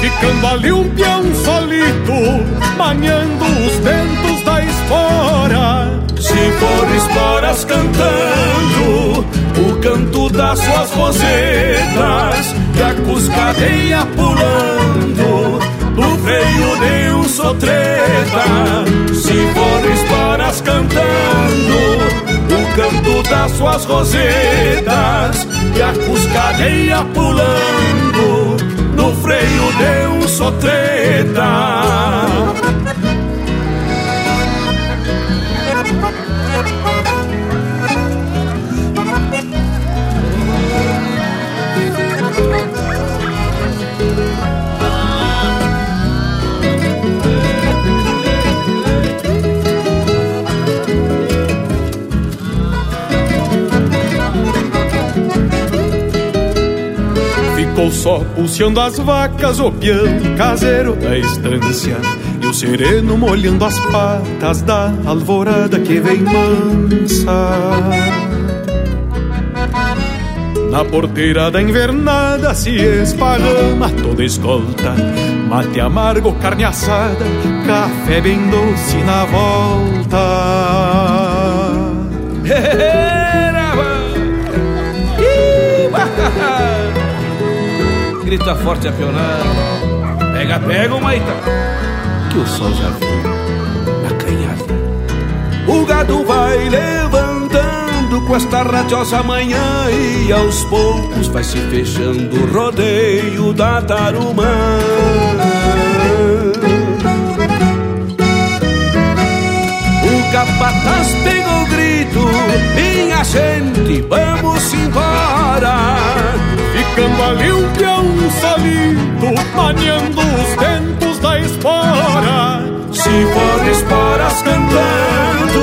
Ficando ali um peão solito Manhando os ventos da espora Se for espora esporas cantando o canto das suas rosetas e a cuscadeia pulando do freio de um sotreta. Se for esporas cantando canto das suas rosetas e a cuscadeia pulando no freio de um sotreta. Ficou só pulseando as vacas, o peão caseiro da estância E o sereno molhando as patas da alvorada que vem mansa. Na porteira da invernada se esparrama toda escolta Mate amargo, carne assada, café bem doce na volta grita forte a. Pega, pega, o Maita, que o sol já veio acanhado. O gado vai levantando com esta radiosa manhã e aos poucos vai se fechando o rodeio da tarumã. O capataz pegou o grito, minha gente, vamos embora. Ficando ali um peão solito, maniando os ventos da espora. Se for esporas cantando,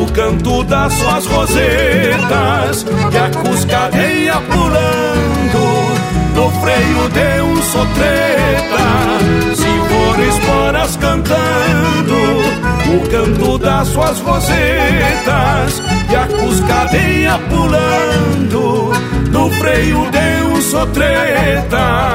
o canto das suas rosetas, e a cuscadeia pulando, no freio de um sotreta. Se for esporas cantando, o canto das suas rosetas, e a cuscadeia pulando, no freio de um sotreta.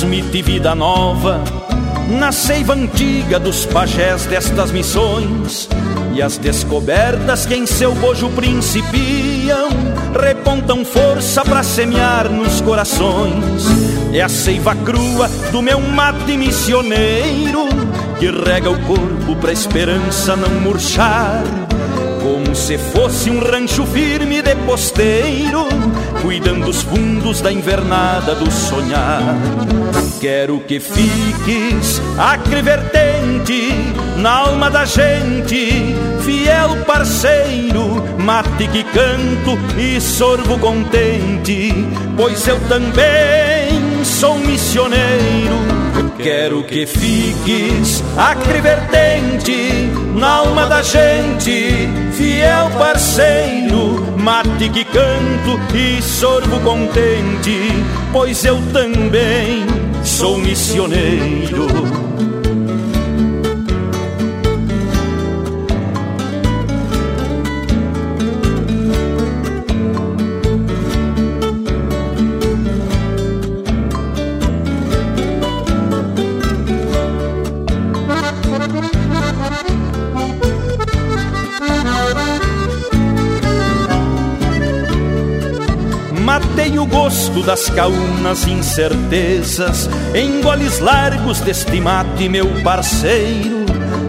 Transmite vida nova na seiva antiga dos pajés destas missões e as descobertas que em seu bojo principiam repontam força para semear nos corações. É a seiva crua do meu mate missioneiro que rega o corpo pra esperança não murchar. Como se fosse um rancho firme de posteiro, cuidando os fundos da invernada do sonhar. Quero que fiques acrivertente na alma da gente, fiel parceiro, mate que canto e sorvo contente, pois eu também sou missioneiro. Quero que fiques acrivertente na alma da gente, fiel parceiro, mate que canto e sorvo contente, pois eu também sou missioneiro. O gosto das caunas incertezas em goles largos deste mate, meu parceiro.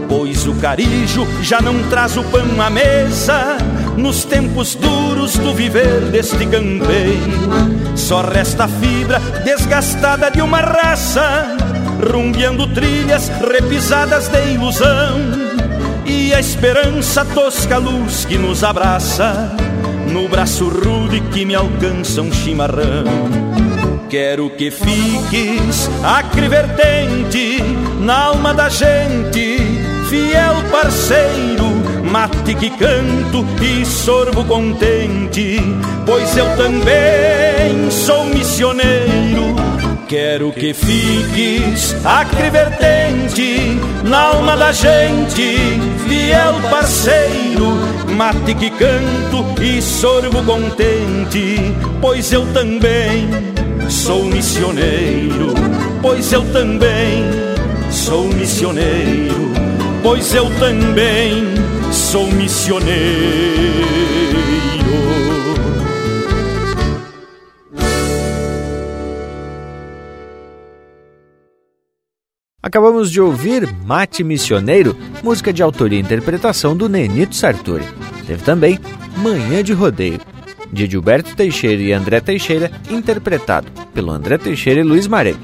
Pois o carijo já não traz o pão à mesa, nos tempos duros do viver deste campeiro. Só resta a fibra desgastada de uma raça, rumbeando trilhas repisadas de ilusão. E a esperança tosca luz que nos abraça, no braço rude que me alcança um chimarrão. Quero que fiques acrivertente na alma da gente, fiel parceiro mate que canto e sorvo contente, pois eu também sou missioneiro. Quero que fiques acrivertente na alma da gente, fiel parceiro, mate que canto e sorvo contente, pois eu também sou missioneiro, pois eu também sou missioneiro, pois eu também sou missioneiro. Acabamos de ouvir Mate Missioneiro, música de autoria e interpretação do Nenito Sartori. Teve também Manhã de Rodeio, de Gilberto Teixeira e André Teixeira, interpretado pelo André Teixeira e Luiz Mareco.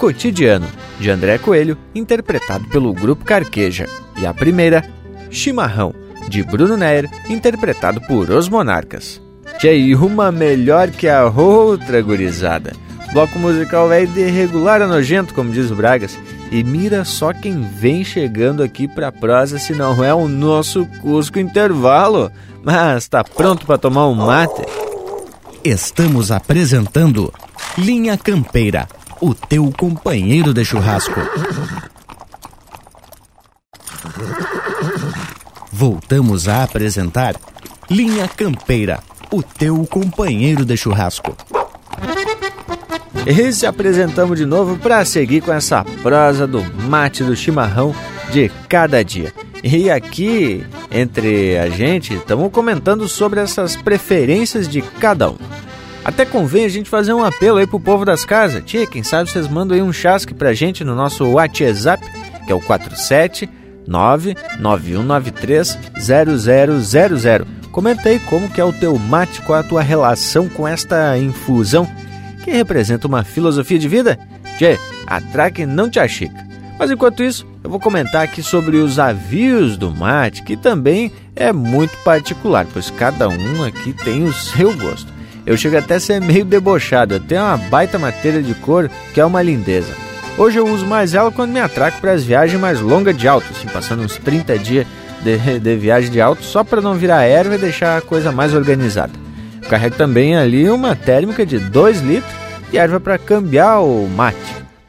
Cotidiano, de André Coelho, interpretado pelo Grupo Carqueja. E a primeira, Chimarrão, de Bruno Neyer, interpretado por Os Monarcas. Tchê, uma melhor que a outra gurizada. Bloco musical é de regular a nojento, como diz o Bragas. E mira só quem vem chegando aqui pra prosa se não é o nosso Cusco Intervalo. Mas tá pronto para tomar um mate? Estamos apresentando Linha Campeira, o teu companheiro de churrasco. voltamos a apresentar Linha Campeira, o teu companheiro de churrasco. E se apresentamos de novo para seguir com essa prosa do mate do chimarrão de cada dia. E aqui, entre a gente, estamos comentando sobre essas preferências de cada um. Até convém a gente fazer um apelo aí pro povo das casas. Tia, quem sabe vocês mandam aí um chasque pra gente no nosso WhatsApp, que é o 47 991930000. Comentei como que é o teu mate, qual a tua relação com esta infusão que representa uma filosofia de vida? Tchê, atraque não te achica. Mas enquanto isso, eu vou comentar aqui sobre os avios do mate, que também é muito particular, pois cada um aqui tem o seu gosto. Eu chego até a ser meio debochado, tenho uma baita matéria de cor que é uma lindeza. Hoje eu uso mais ela quando me atraco para as viagens mais longas de alto, assim, passando uns 30 dias de, de viagem de alto, só para não virar erva e deixar a coisa mais organizada. Carrego também ali uma térmica de 2 litros e erva para cambiar o mate,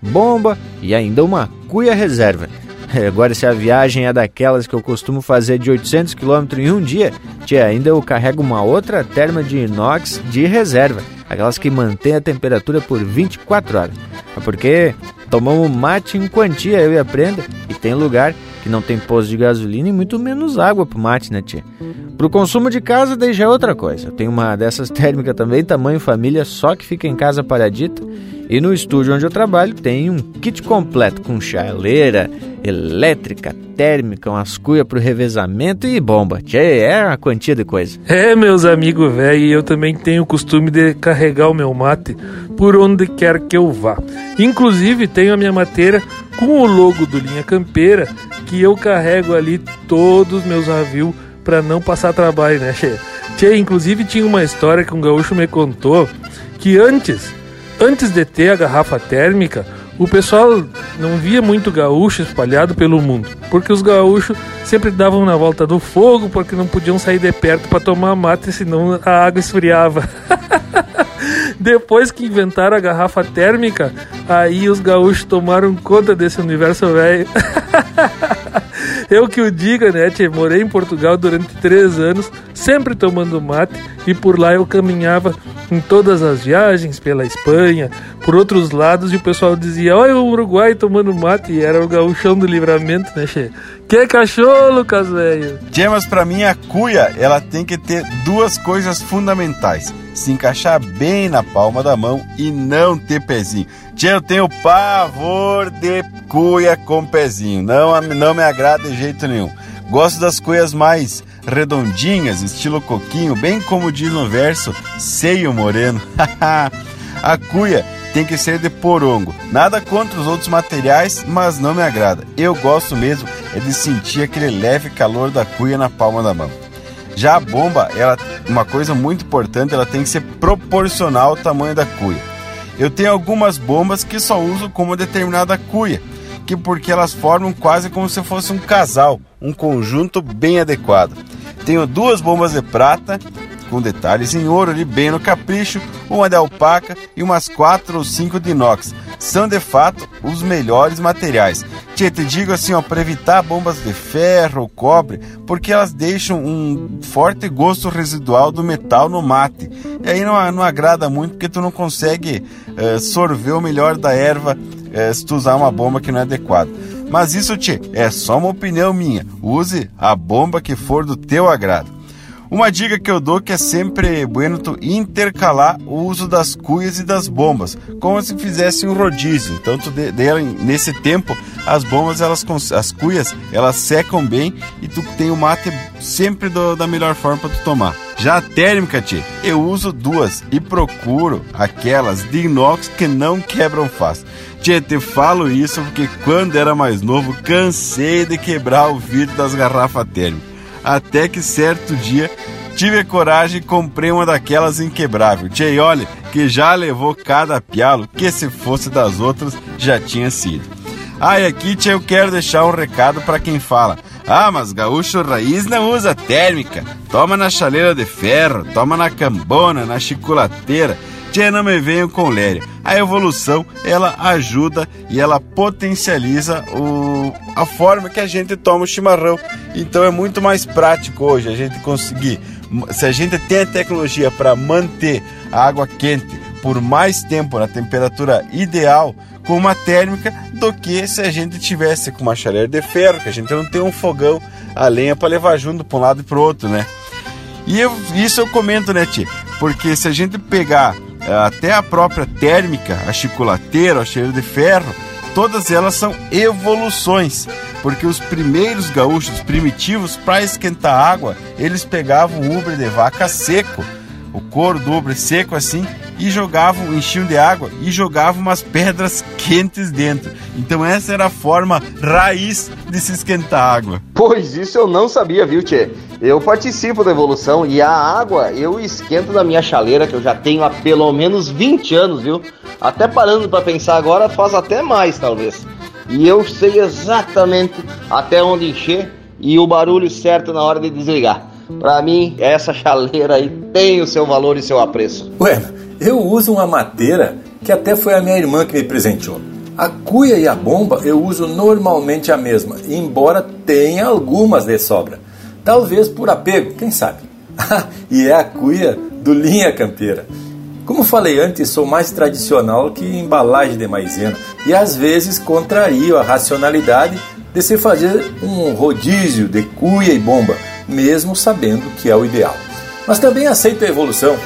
bomba e ainda uma cuia reserva. Agora, se a viagem é daquelas que eu costumo fazer de 800 km em um dia, tia, ainda eu carrego uma outra terma de inox de reserva, aquelas que mantém a temperatura por 24 horas. É porque Tomamos mate em quantia, eu e a Prenda, e tem lugar que não tem posto de gasolina e muito menos água pro mate, né, tia? Pro consumo de casa, daí já é outra coisa. Eu tenho uma dessas térmicas também, tamanho família, só que fica em casa paradita. E no estúdio onde eu trabalho tem um kit completo com chaleira, elétrica, térmica, umas cuias pro revezamento e bomba. Tchê, é uma quantia de coisa. É, meus amigos velho, eu também tenho o costume de carregar o meu mate por onde quer que eu vá. Inclusive tenho a minha mateira com o logo do Linha Campeira, que eu carrego ali todos os meus avios para não passar trabalho, né, Tchê? Tchê, inclusive tinha uma história que um gaúcho me contou que antes Antes de ter a garrafa térmica, o pessoal não via muito gaúcho espalhado pelo mundo, porque os gaúchos sempre davam na volta do fogo porque não podiam sair de perto para tomar mate, senão a água esfriava. Depois que inventaram a garrafa térmica, aí os gaúchos tomaram conta desse universo velho. Eu que o diga, né, tia? Morei em Portugal durante três anos, sempre tomando mate, e por lá eu caminhava em todas as viagens, pela Espanha, por outros lados, e o pessoal dizia: Olha o Uruguai tomando mate, e era o gauchão do livramento, né, che? Que cachorro, Lucas, velho? Tchê, mas pra mim a cuia, ela tem que ter duas coisas fundamentais: se encaixar bem na palma da mão e não ter pezinho. Tchê, eu tenho pavor de cuia com pezinho. Não, não me agrada de jeito nenhum. Gosto das cuias mais redondinhas, estilo coquinho, bem como diz no verso, seio moreno. a cuia tem que ser de porongo. Nada contra os outros materiais, mas não me agrada. Eu gosto mesmo é de sentir aquele leve calor da cuia na palma da mão. Já a bomba, ela, uma coisa muito importante, ela tem que ser proporcional ao tamanho da cuia. Eu tenho algumas bombas que só uso com uma determinada cuia, que porque elas formam quase como se fosse um casal, um conjunto bem adequado. Tenho duas bombas de prata com detalhes em ouro ali bem no capricho, uma de alpaca e umas quatro ou cinco de inox. São de fato os melhores materiais. Tia, te digo assim, ó, para evitar bombas de ferro ou cobre, porque elas deixam um forte gosto residual do metal no mate. E aí não, não agrada muito porque tu não consegue uh, sorver o melhor da erva uh, se tu usar uma bomba que não é adequada. Mas isso, tchê, é só uma opinião minha. Use a bomba que for do teu agrado. Uma dica que eu dou que é sempre bueno tu intercalar o uso das cuias e das bombas, como se fizesse um rodízio. Então tu de, de, nesse tempo as bombas elas as cuias elas secam bem e tu tem o mate sempre do, da melhor forma para tu tomar. Já a térmica, tchê, eu uso duas e procuro aquelas de inox que não quebram fácil. Tchê, te falo isso porque quando era mais novo cansei de quebrar o vidro das garrafas térmicas. Até que certo dia tive coragem e comprei uma daquelas inquebrável. Tchê, olha, que já levou cada pialo, que se fosse das outras já tinha sido. Ah, e aqui tchê, eu quero deixar um recado para quem fala. Ah, mas gaúcho raiz não usa térmica. Toma na chaleira de ferro, toma na cambona, na chiculateira. Não me venham com léria. A evolução, ela ajuda e ela potencializa o, a forma que a gente toma o chimarrão. Então é muito mais prático hoje a gente conseguir. Se a gente tem a tecnologia para manter a água quente por mais tempo na temperatura ideal com uma térmica do que se a gente tivesse com uma chaleira de ferro, que a gente não tem um fogão a lenha para levar junto para um lado e para o outro, né? E eu, isso eu comento, né, Tia? Porque se a gente pegar até a própria térmica, a chicolateira, a cheiro de ferro, todas elas são evoluções, porque os primeiros gaúchos primitivos, para esquentar água, eles pegavam o ubre de vaca seco, o couro do ubre seco assim, e jogavam, enchiam de água e jogavam umas pedras quentes dentro. Então essa era a forma raiz de se esquentar água. Pois isso eu não sabia, viu, Tchê? Eu participo da evolução e a água eu esquento na minha chaleira, que eu já tenho há pelo menos 20 anos, viu? Até parando para pensar agora, faz até mais, talvez. E eu sei exatamente até onde encher e o barulho certo na hora de desligar. Para mim, essa chaleira aí tem o seu valor e seu apreço. Ué, eu uso uma madeira que até foi a minha irmã que me presenteou. A cuia e a bomba eu uso normalmente a mesma, embora tenha algumas de sobra. Talvez por apego, quem sabe? e é a cuia do Linha Campeira. Como falei antes, sou mais tradicional que embalagem de maisena e às vezes contrario a racionalidade de se fazer um rodízio de cuia e bomba, mesmo sabendo que é o ideal. Mas também aceito a evolução,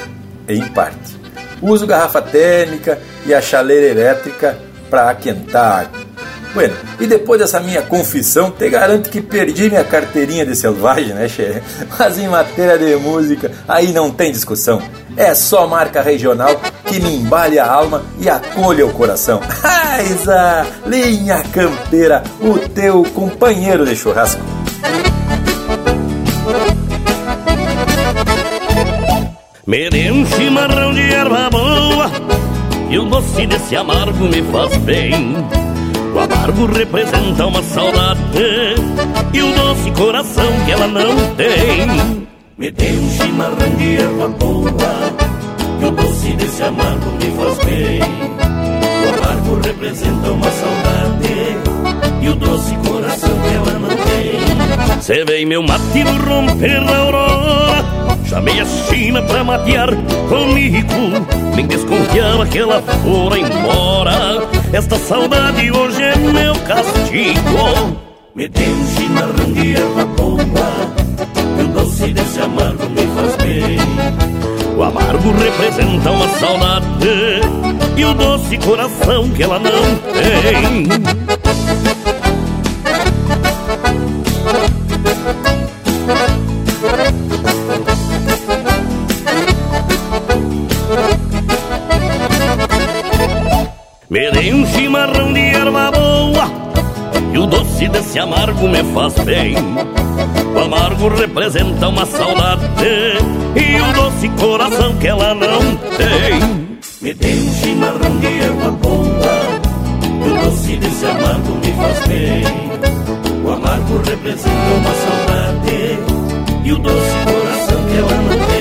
em parte. Uso garrafa térmica e a chaleira elétrica para aquentar. Bueno, e depois dessa minha confissão, te garanto que perdi minha carteirinha de selvagem, né, che? Mas em matéria de música, aí não tem discussão. É só marca regional que me embale a alma e acolha o coração. Aiza, linha campeira, o teu companheiro de churrasco. Me dê um chimarrão de erva boa E o doce desse amargo me faz bem. O amargo representa uma saudade E o doce coração que ela não tem. Me dê um chimarrão de erva boa E o doce desse amargo me faz bem. O amargo representa uma saudade E o doce coração que ela não tem. Cê vem meu mate romper da aurora Chamei a China pra matear comigo. Nem desconfiava que ela fora embora. Esta saudade hoje é meu castigo. Me dê um chimarrão de erva boa E o doce desse amargo me faz bem. O amargo representa uma saudade. E o doce coração que ela não tem chimarrão de erva boa. E o doce desse amargo me faz bem. O amargo representa uma saudade. E o doce coração que ela não tem. Me dê um chimarrão de erva boa. E o doce desse amargo me faz bem. O amargo representa uma saudade. E o doce coração que ela não tem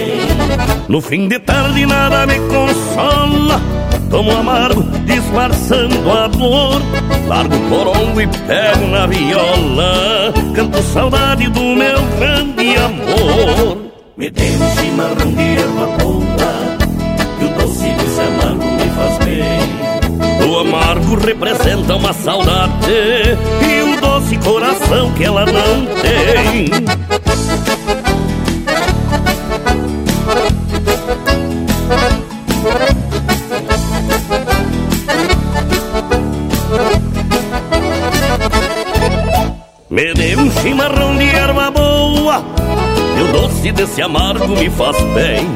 No fim de tarde nada me consola. Tomo amargo, disfarçando a dor. Largo o porongo e pego na viola. Canto saudade do meu grande amor. Me dê um chimarrão de erva boa. E o doce desse amargo me faz bem. O amargo representa uma saudade. E o doce coração que ela não tem doce desse amargo me faz bem.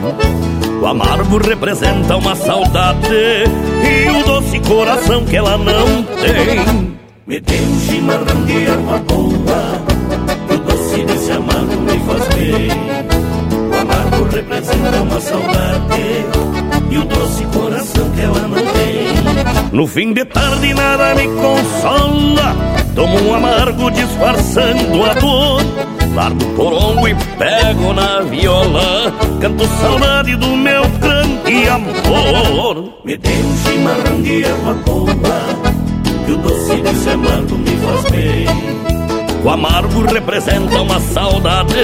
O amargo representa uma saudade E o doce coração que ela não tem. Me dê um chimarrão de erva boa o doce desse amargo me faz bem. O amargo representa uma saudade E o doce coração que ela não tem. No fim de tarde nada me consola Tomo um amargo disfarçando a dor Largo o porongo e pego na viola. Canto saudade do meu grande amor. Me dê um chimarrão de erva boa E o doce desse amargo me faz bem. O amargo representa uma saudade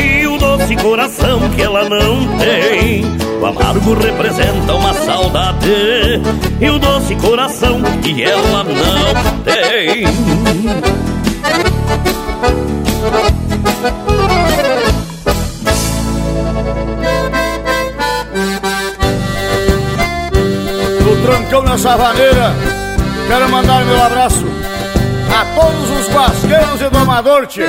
E o doce coração que ela não tem. O amargo representa uma saudade E o doce coração que ela não tem No trancão nessa vaneira Quero mandar meu abraço a todos os guasqueiros e domador, tchê.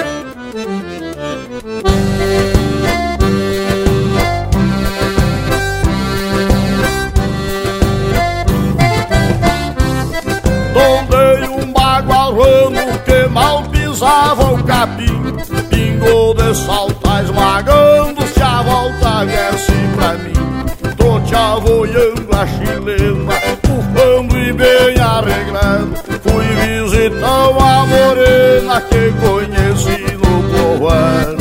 Tombei um bagual ramo que mal pisava o capim Pingou de salta esmagando-se a volta viesse pra mim. Tô te avoiando a chilena, bufando e bem arreglado Fui visitar uma morena que conheci no povoado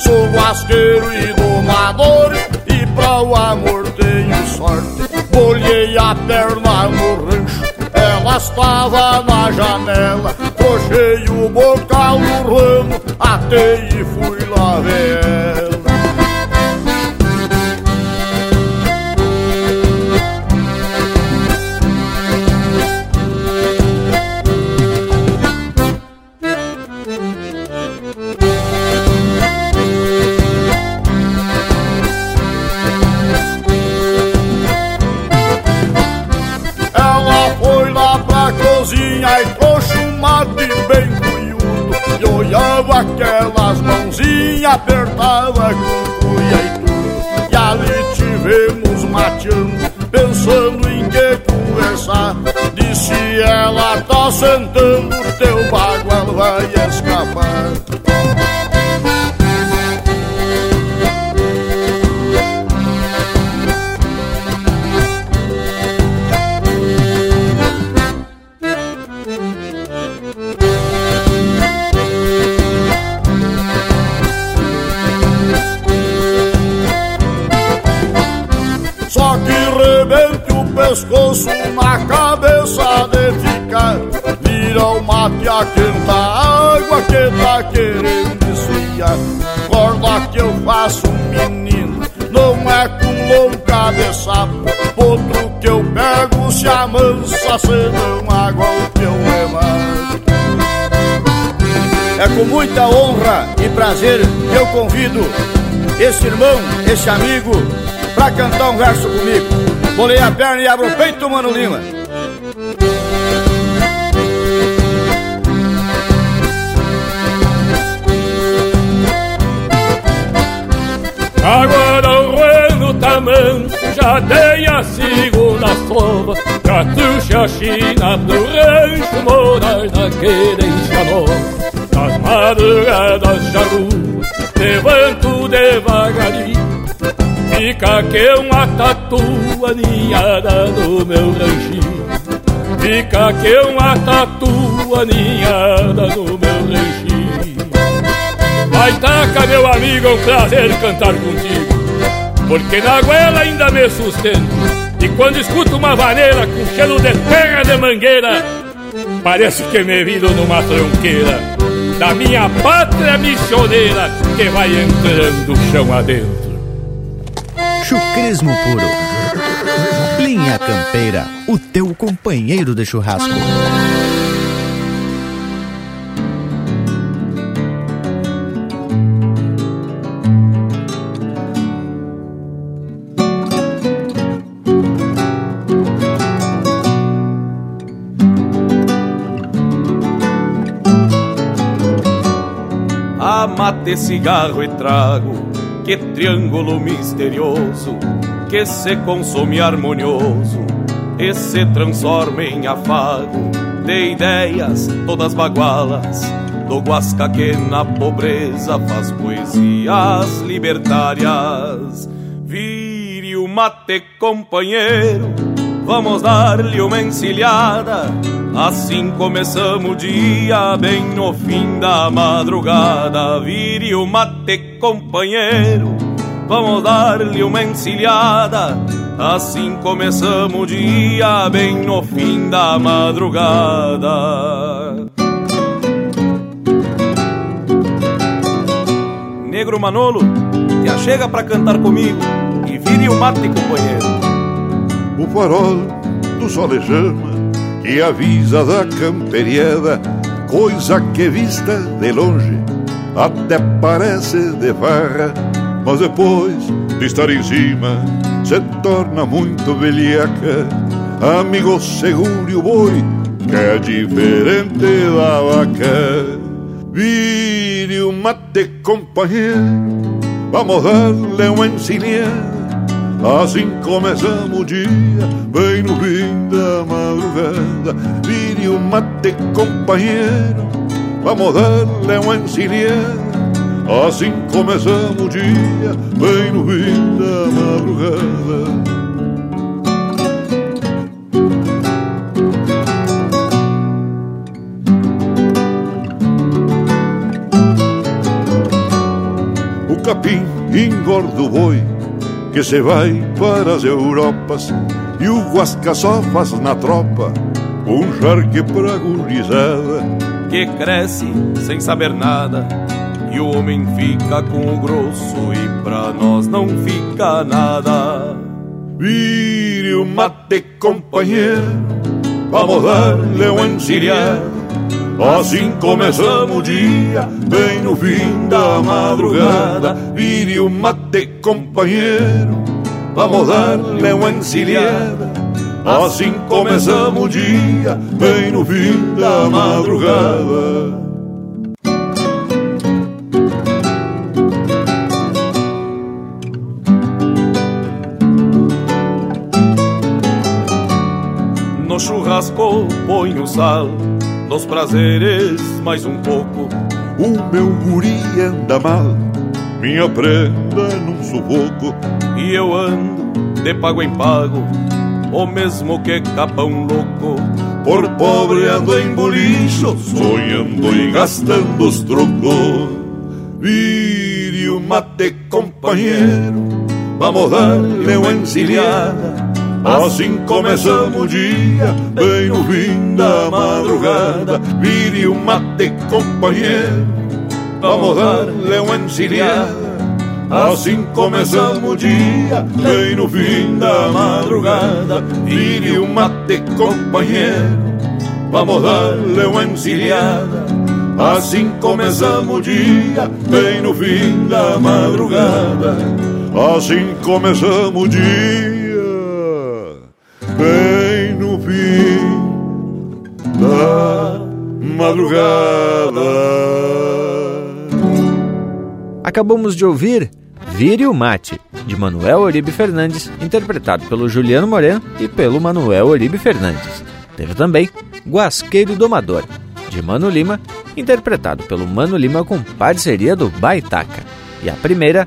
Sou guasqueiro e domador e pra o amor tenho sorte. Bolhei a perna no rancho, ela estava na janela. Puxei o bocal no ramo, atei e fui lá ver aquelas mãozinhas, apertava com cuia e tudo. E ali tivemos mateando, pensando em que conversar Disse ela, tá sentando, teu bagual vai escapar pescoço na cabeça de ficar Vira o mate a quenta água que tá querendo esfriar Corda que eu faço, menino, não é com louca de sapo Outro que eu pego se amansa, se não a golpe eu levanto É com muita honra e prazer que eu convido esse irmão, esse amigo, pra cantar um verso comigo. Bolei a perna e abro o peito, Mano Lima. Agora o rueno tamanho já tem a segunda sova Catuxa a China do rancho morar na querência nova Nas madrugadas já rua, levanto devagarinho Fica que uma tatu aninhada no meu ranchinho. Fica que uma tatu aninhada no meu ranchinho. Vai taca meu amigo, é um prazer cantar contigo Porque na goela ainda me sustento. E quando escuto uma vaneira com cheiro de terra de mangueira, parece que me viro numa tronqueira da minha pátria missioneira que vai entrando chão adentro. Chucrismo puro. Linha Campeira, o teu companheiro de churrasco. mate, cigarro e trago, que triângulo misterioso, que se consome harmonioso e se transforma em afago de ideias todas bagualas, do Guasca que na pobreza faz poesias libertárias. Vire o mate, companheiro, vamos dar-lhe uma encilhada Assim começamos o dia, bem no fim da madrugada. Vire o mate, companheiro, vamos dar-lhe uma encilhada. Assim começamos o dia, bem no fim da madrugada. Negro Manolo, te achega pra cantar comigo e vire o mate, companheiro. O farol do solejama que avisa da camperiada, coisa que vista de longe até parece de farra, mas depois de estar em cima se torna muito velhaca. Amigo, segure o boi, que é diferente da vaca. Vire o mate, companheiro, vamos dar-lhe uma encilhada Assim começamos o dia, bem no fim da madrugada. Vire o mate, companheiro, vamos dar-lhe uma encilhada. Assim começamos o dia, bem no fim da madrugada. O capim engorda o boi que se vai para as Europas e o Guasca só faz na tropa um charque pra gurizada que cresce sem saber nada e o homem fica com o grosso e pra nós não fica nada. Vire o mate, companheiro, vamos dar-lhe um encilhado. Assim começamos o dia, bem no fim da madrugada. Vire o mate, companheiro, vamos dar-lhe uma encilhada. Assim começamos o dia, bem no fim da madrugada. No churrasco põe o sal, nos prazeres mais um pouco. O meu guri anda mal, minha prenda num sufoco. E eu ando de pago em pago, o mesmo que capão louco. Por pobre ando em bolicho, sonhando e gastando os trocos. Vire o mate, companheiro, vamos dar-lhe uma encilhada. Assim começamos o dia, bem no fim da madrugada. Vire o mate, companheiro, vamos dar-lhe uma encilhada. Assim começamos o dia, bem no fim da madrugada. Vire o mate, companheiro, vamos dar-lhe uma encilhada. Assim começamos o dia, bem no fim da madrugada. Assim começamos o dia, bem no fim da madrugada. Acabamos de ouvir Vire o Mate, de Manuel Oribe Fernandes, interpretado pelo Juliano Moreno e pelo Manuel Oribe Fernandes. Teve também Guasqueiro Domador, de Mano Lima, interpretado pelo Mano Lima com parceria do Baitaca. E a primeira,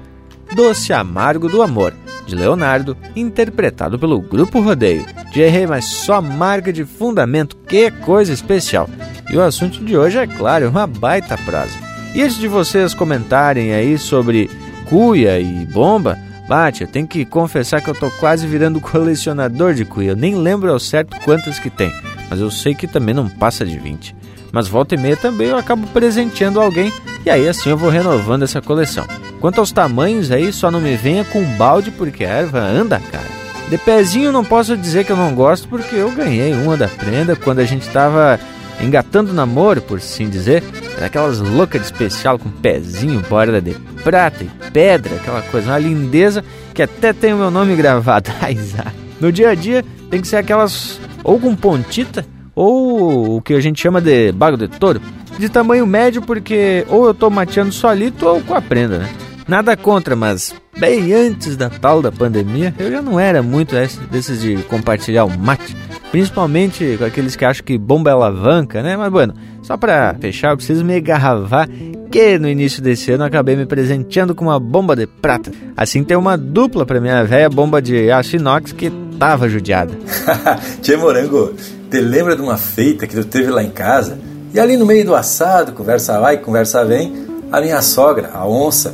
Doce Amargo do Amor, de Leonardo, interpretado pelo Grupo Rodeio. De errei, mas só marca de fundamento, que coisa especial. E o assunto de hoje é, claro, uma baita prosa. E antes de vocês comentarem aí sobre cuia e bomba, bate, eu tenho que confessar que eu tô quase virando colecionador de cuia. Eu nem lembro ao certo quantas que tem, mas eu sei que também não passa de 20 mas volta e meia também eu acabo presenteando alguém e aí assim eu vou renovando essa coleção. Quanto aos tamanhos aí, só não me venha com balde porque a erva anda cara. De pezinho não posso dizer que eu não gosto porque eu ganhei uma da prenda quando a gente estava engatando namoro, por assim dizer. Aquelas loucas de especial com pezinho, borda de prata e pedra, aquela coisa, uma lindeza que até tem o meu nome gravado. no dia a dia tem que ser aquelas ou com pontita ou o que a gente chama de bago de touro, de tamanho médio porque ou eu tô mateando solito ou com a prenda, né? Nada contra, mas bem antes da tal da pandemia, eu já não era muito desses de compartilhar o mate, principalmente com aqueles que acham que bomba é alavanca, né? Mas bueno, só para fechar, eu preciso me agarravar que no início desse ano acabei me presenteando com uma bomba de prata. Assim tem uma dupla para minha velha bomba de aço inox que tava judiada. Tchê Morango, te lembra de uma feita que tu teve lá em casa? E ali no meio do assado, conversa vai, conversa vem, a minha sogra, a onça,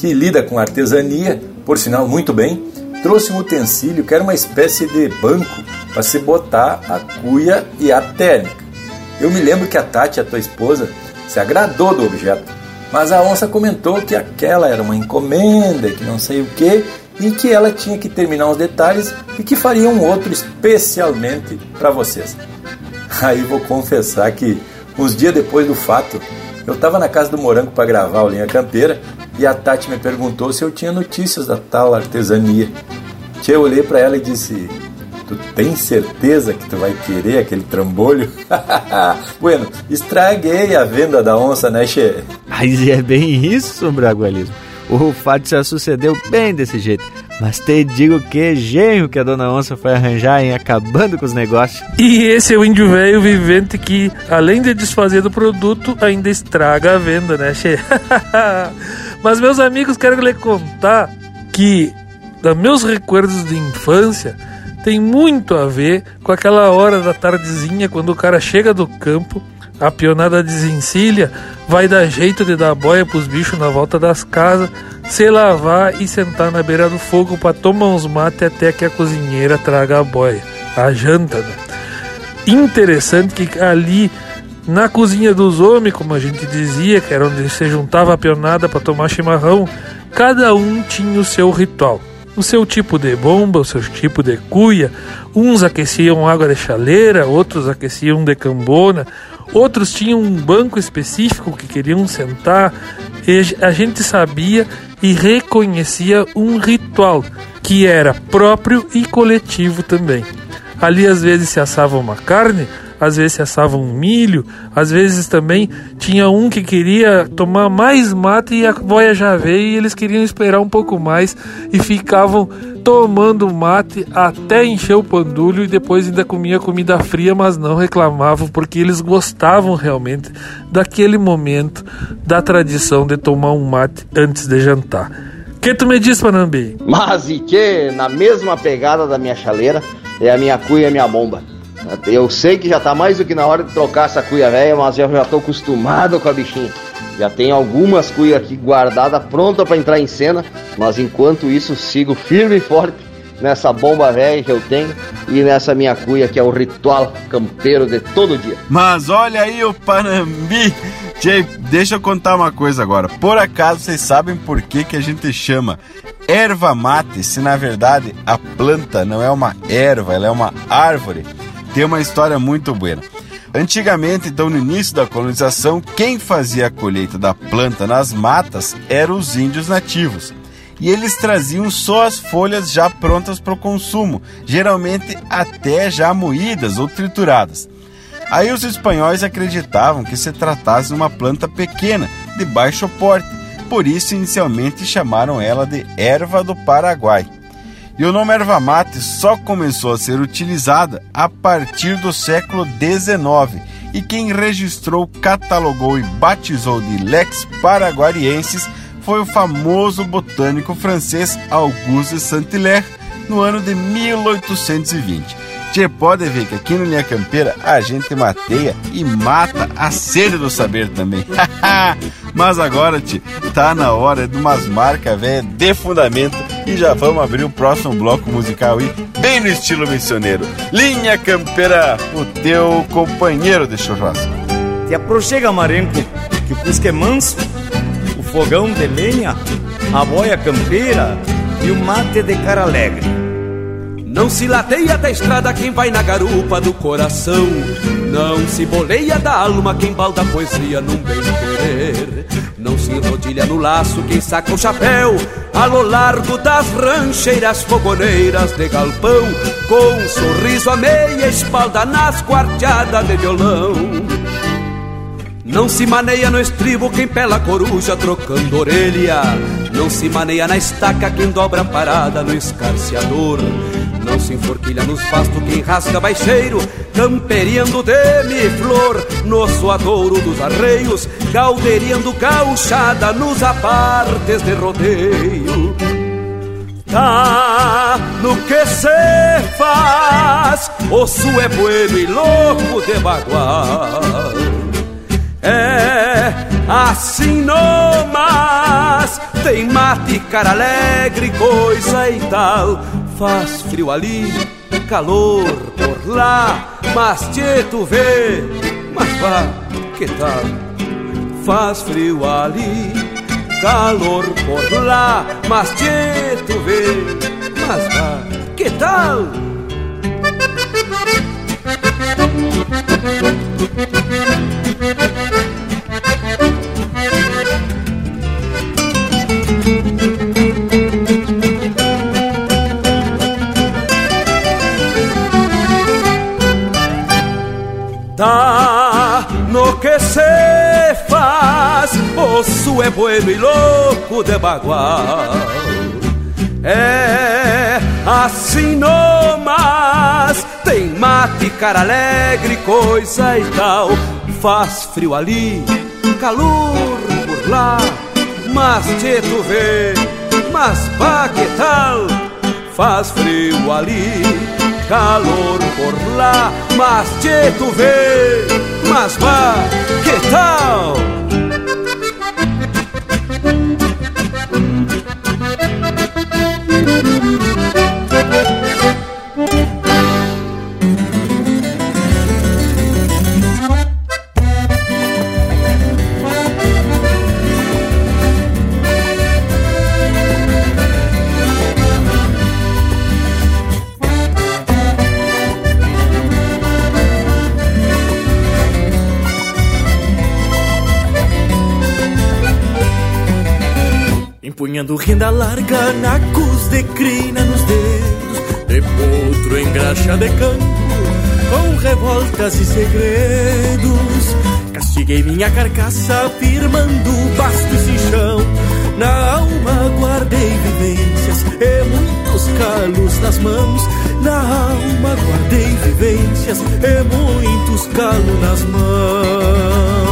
que lida com artesania, por sinal muito bem, trouxe um utensílio que era uma espécie de banco para se botar a cuia e a técnica. Eu me lembro que a Tati, a tua esposa, se agradou do objeto, mas a onça comentou que aquela era uma encomenda, que não sei o que, e que ela tinha que terminar os detalhes e que faria um outro especialmente para vocês. Aí vou confessar que uns dias depois do fato, eu estava na casa do Morango para gravar o Linha Campeira e a Tati me perguntou se eu tinha notícias da tal artesania. Que eu olhei para ela e disse: Tu tem certeza que tu vai querer aquele trambolho? bueno, estraguei a venda da onça, né, Che? Mas é bem isso, Bragualismo. O fato já sucedeu bem desse jeito. Mas te digo que genro que a dona onça foi arranjar em acabando com os negócios. E esse é o índio velho vivente que, além de desfazer do produto, ainda estraga a venda, né, che? Mas, meus amigos, quero lhe contar que, dos meus recuerdos de infância, tem muito a ver com aquela hora da tardezinha quando o cara chega do campo a pionada desencilha, vai dar jeito de dar boia pros bichos na volta das casas, se lavar e sentar na beira do fogo para tomar uns mate até que a cozinheira traga a boia, a janta, né? Interessante que ali na cozinha dos homens, como a gente dizia, que era onde se juntava a pionada para tomar chimarrão, cada um tinha o seu ritual o seu tipo de bomba, o seu tipo de cuia. Uns aqueciam água de chaleira, outros aqueciam de cambona, outros tinham um banco específico que queriam sentar. E a gente sabia e reconhecia um ritual que era próprio e coletivo também. Ali às vezes se assava uma carne, às vezes se assava um milho, às vezes também tinha um que queria tomar mais mate e a boia já veio e eles queriam esperar um pouco mais e ficavam tomando mate até encher o pandulho e depois ainda comia comida fria, mas não reclamavam porque eles gostavam realmente daquele momento da tradição de tomar um mate antes de jantar. Que tu me diz, Panambi? Mas e que, na mesma pegada da minha chaleira, é a minha cuia e a minha bomba. Eu sei que já tá mais do que na hora de trocar essa cuia velha, mas eu já tô acostumado com a bichinha. Já tem algumas cuias aqui guardadas, pronta para entrar em cena, mas enquanto isso sigo firme e forte nessa bomba velha que eu tenho e nessa minha cuia que é o ritual campeiro de todo dia. Mas olha aí o Panambi. Jay, deixa eu contar uma coisa agora. Por acaso vocês sabem por que, que a gente chama erva mate se na verdade a planta não é uma erva, ela é uma árvore? Tem uma história muito boa. Antigamente, então no início da colonização, quem fazia a colheita da planta nas matas eram os índios nativos. E eles traziam só as folhas já prontas para o consumo, geralmente até já moídas ou trituradas. Aí os espanhóis acreditavam que se tratasse de uma planta pequena, de baixo porte, por isso inicialmente chamaram ela de erva do Paraguai. E o nome erva mate só começou a ser utilizada a partir do século XIX, e quem registrou, catalogou e batizou de Lex Paraguariensis foi o famoso botânico francês Auguste Saint-Hilaire no ano de 1820. Você pode ver que aqui no Linha Campeira a gente mateia e mata a sede do saber também. Mas agora, tio, tá na hora de umas marcas velhas de fundamento e já vamos abrir o próximo bloco musical aí, bem no estilo missioneiro. Linha Campeira, o teu companheiro de churrasco. Te aproxega, Marenco, que o Cusco é manso, o fogão de lenha, a boia campeira e o mate de cara alegre. Não se lateia da estrada quem vai na garupa do coração. Não se boleia da alma quem balda a poesia num bem querer. Não se enrodilha no laço quem saca o chapéu. A lo largo das rancheiras fogoneiras de galpão. Com um sorriso a meia espalda nas quarteadas de violão. Não se maneia no estribo quem pela coruja trocando orelha. Não se maneia na estaca quem dobra a parada no escarciador. Não se enforquilha nos pastos quem rasga baixeiro, camperiando demi-flor no suadouro dos arreios, calderiando gauchada nos apartes de rodeio. Tá no que se faz, osso é bueno e louco de bagual. É assim no mas tem mate, cara alegre, coisa e tal Faz frio ali, calor por lá, mas te tu vê, mas vá, que tal? Faz frio ali, calor por lá, mas te tu vê, mas vá, que tal? Tá no que se faz, osso é bueno e louco de bagual. É assim no mas tem mate, cara alegre, coisa e tal. Faz frio ali, calor por lá, mas te tu vê, mas pá que tal? Faz frio ali, calor por lá, mas te tu vê, mas vá, que tal? Empunhando renda larga, nacos de crina nos dedos De potro em graxa de campo, com revoltas e segredos. Castiguei minha carcaça, firmando bastos e chão. Na alma guardei vivências e muitos calos nas mãos. Na alma guardei vivências e muitos calos nas mãos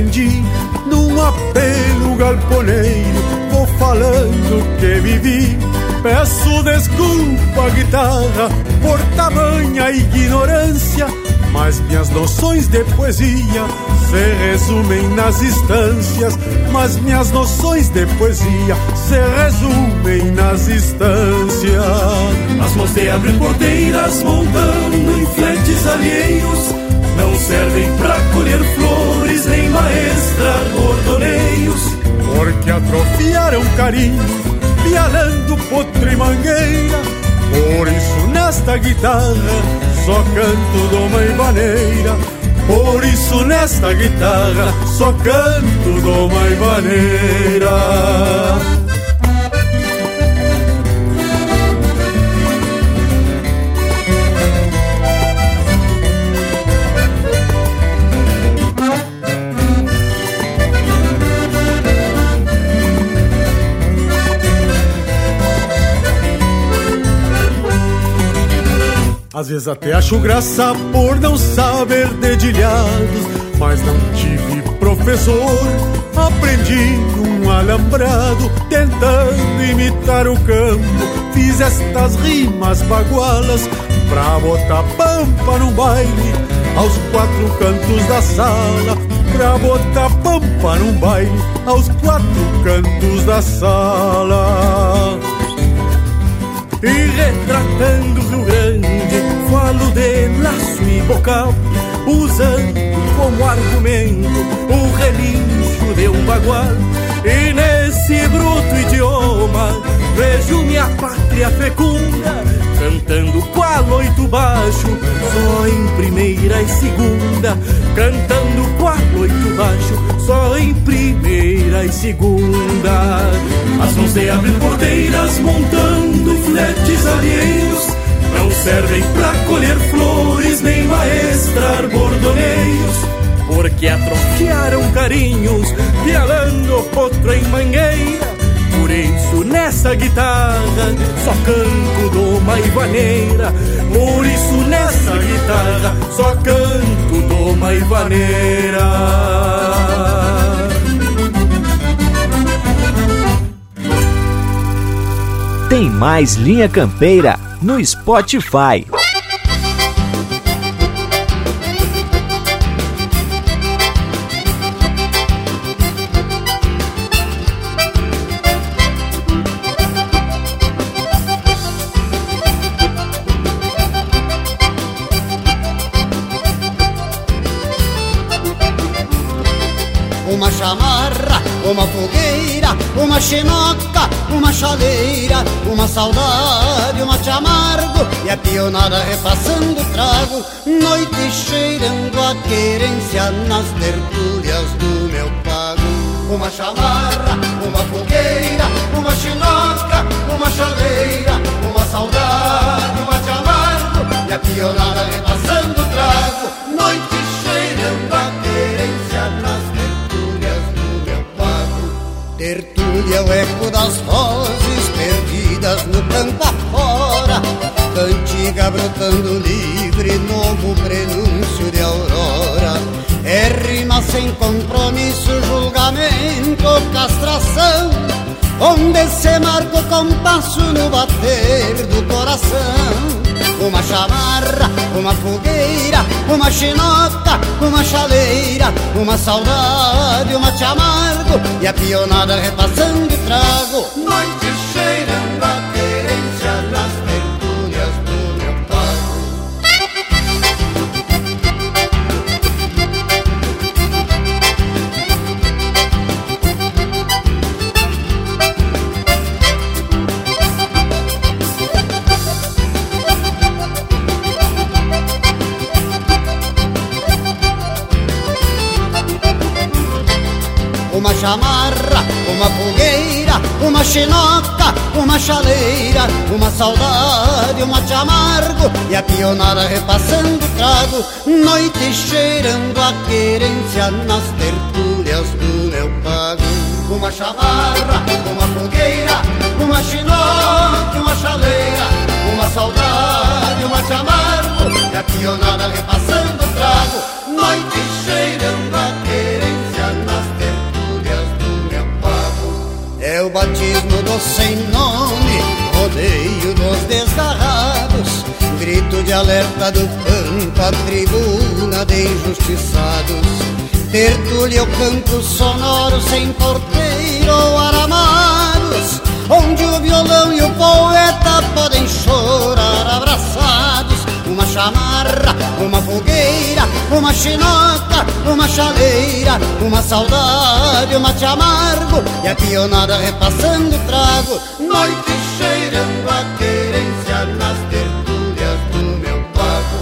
aprendi. Num apelo galponeiro, vou falando que vivi. Peço desculpa, guitarra, por tamanha ignorância, mas minhas noções de poesia se resumem nas instâncias, mas minhas noções de poesia se resumem nas instâncias. As mãos de abrir porteiras montando infletes alheios não servem pra colher flores nem maestrar bordoneios, porque atrofiaram carinho, pialando potro e mangueira. Por isso nesta guitarra só canto doma e maneira. Por isso nesta guitarra só canto doma e Às vezes até acho graça por não saber dedilhados, mas não tive professor. Aprendi um alambrado, tentando imitar o campo. Fiz estas rimas bagualas pra botar pampa no baile, aos quatro cantos da sala. Pra botar pampa no baile, aos quatro cantos da sala. E retratando o Rio Grande, falo de laço e bocal, usando como argumento o relincho de um bagual. E nesse bruto idioma, vejo minha pátria fecunda, cantando qual oito baixo, só em primeira e segunda, cantando qual oito baixo, só em primeira e segunda. As mãos de abrir porteiras, montando fletes alheios, não servem pra colher flores nem maestrar bordoneios, porque atrofiaram carinhos, pialando outro em mangueira. Por isso nessa guitarra só canto doma e vaneira. Por isso nessa guitarra só canto doma e vaneira. Tem mais Linha Campeira no Spotify. Uma chamarra, uma fogueira, uma chinoca, uma chaleira, uma saudade, uma te amargo e a pionada repassando trago, noite cheirando a querência nas tertúlias do meu pago. Uma chamarra, uma fogueira, uma chinoca, uma chaleira, uma saudade, uma te amargo e a pionada repassando trago, é o eco das vozes perdidas no campo afora, cantiga brotando livre, novo prenúncio de aurora. É rima sem compromisso, julgamento, castração, onde se marca o compasso no bater do coração. Uma chamarra, uma fogueira, uma chinoca, uma chaleira, uma saudade, uma te amargo e a pionada repassando trago. Noite chamarra, uma fogueira, uma chinoca, uma chaleira, uma saudade, uma te amargo e a pionada repassando trago, noite cheirando a querência nas tertúlias do meu pago. Uma chamarra, uma fogueira, uma chinoca, uma chaleira, uma saudade, uma te amargo e a pionada repassando trago, noite cheirando a É o batismo do sem nome, rodeio dos desgarrados, grito de alerta do campo, a tribuna de injustiçados. Tertúlia, o canto sonoro sem porteiro ou aramados, onde o violão e o poeta podem chorar abraçados uma chamarra, uma fogueira, uma chinoca, uma chaleira, uma saudade, um mate amargo e a pionada repassando o trago. Noite cheirando a querência nas tertúlias do meu pago.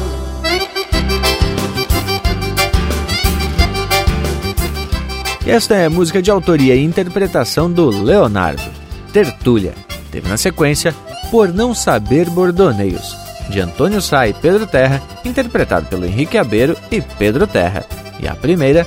Esta é música de autoria e interpretação do Leonardo. Tertúlia. Teve na sequência Por Não Saber Bordoneios, de Antônio Sá e Pedro Terra, interpretado pelo Henrique Abeiro e Pedro Terra. E a primeira,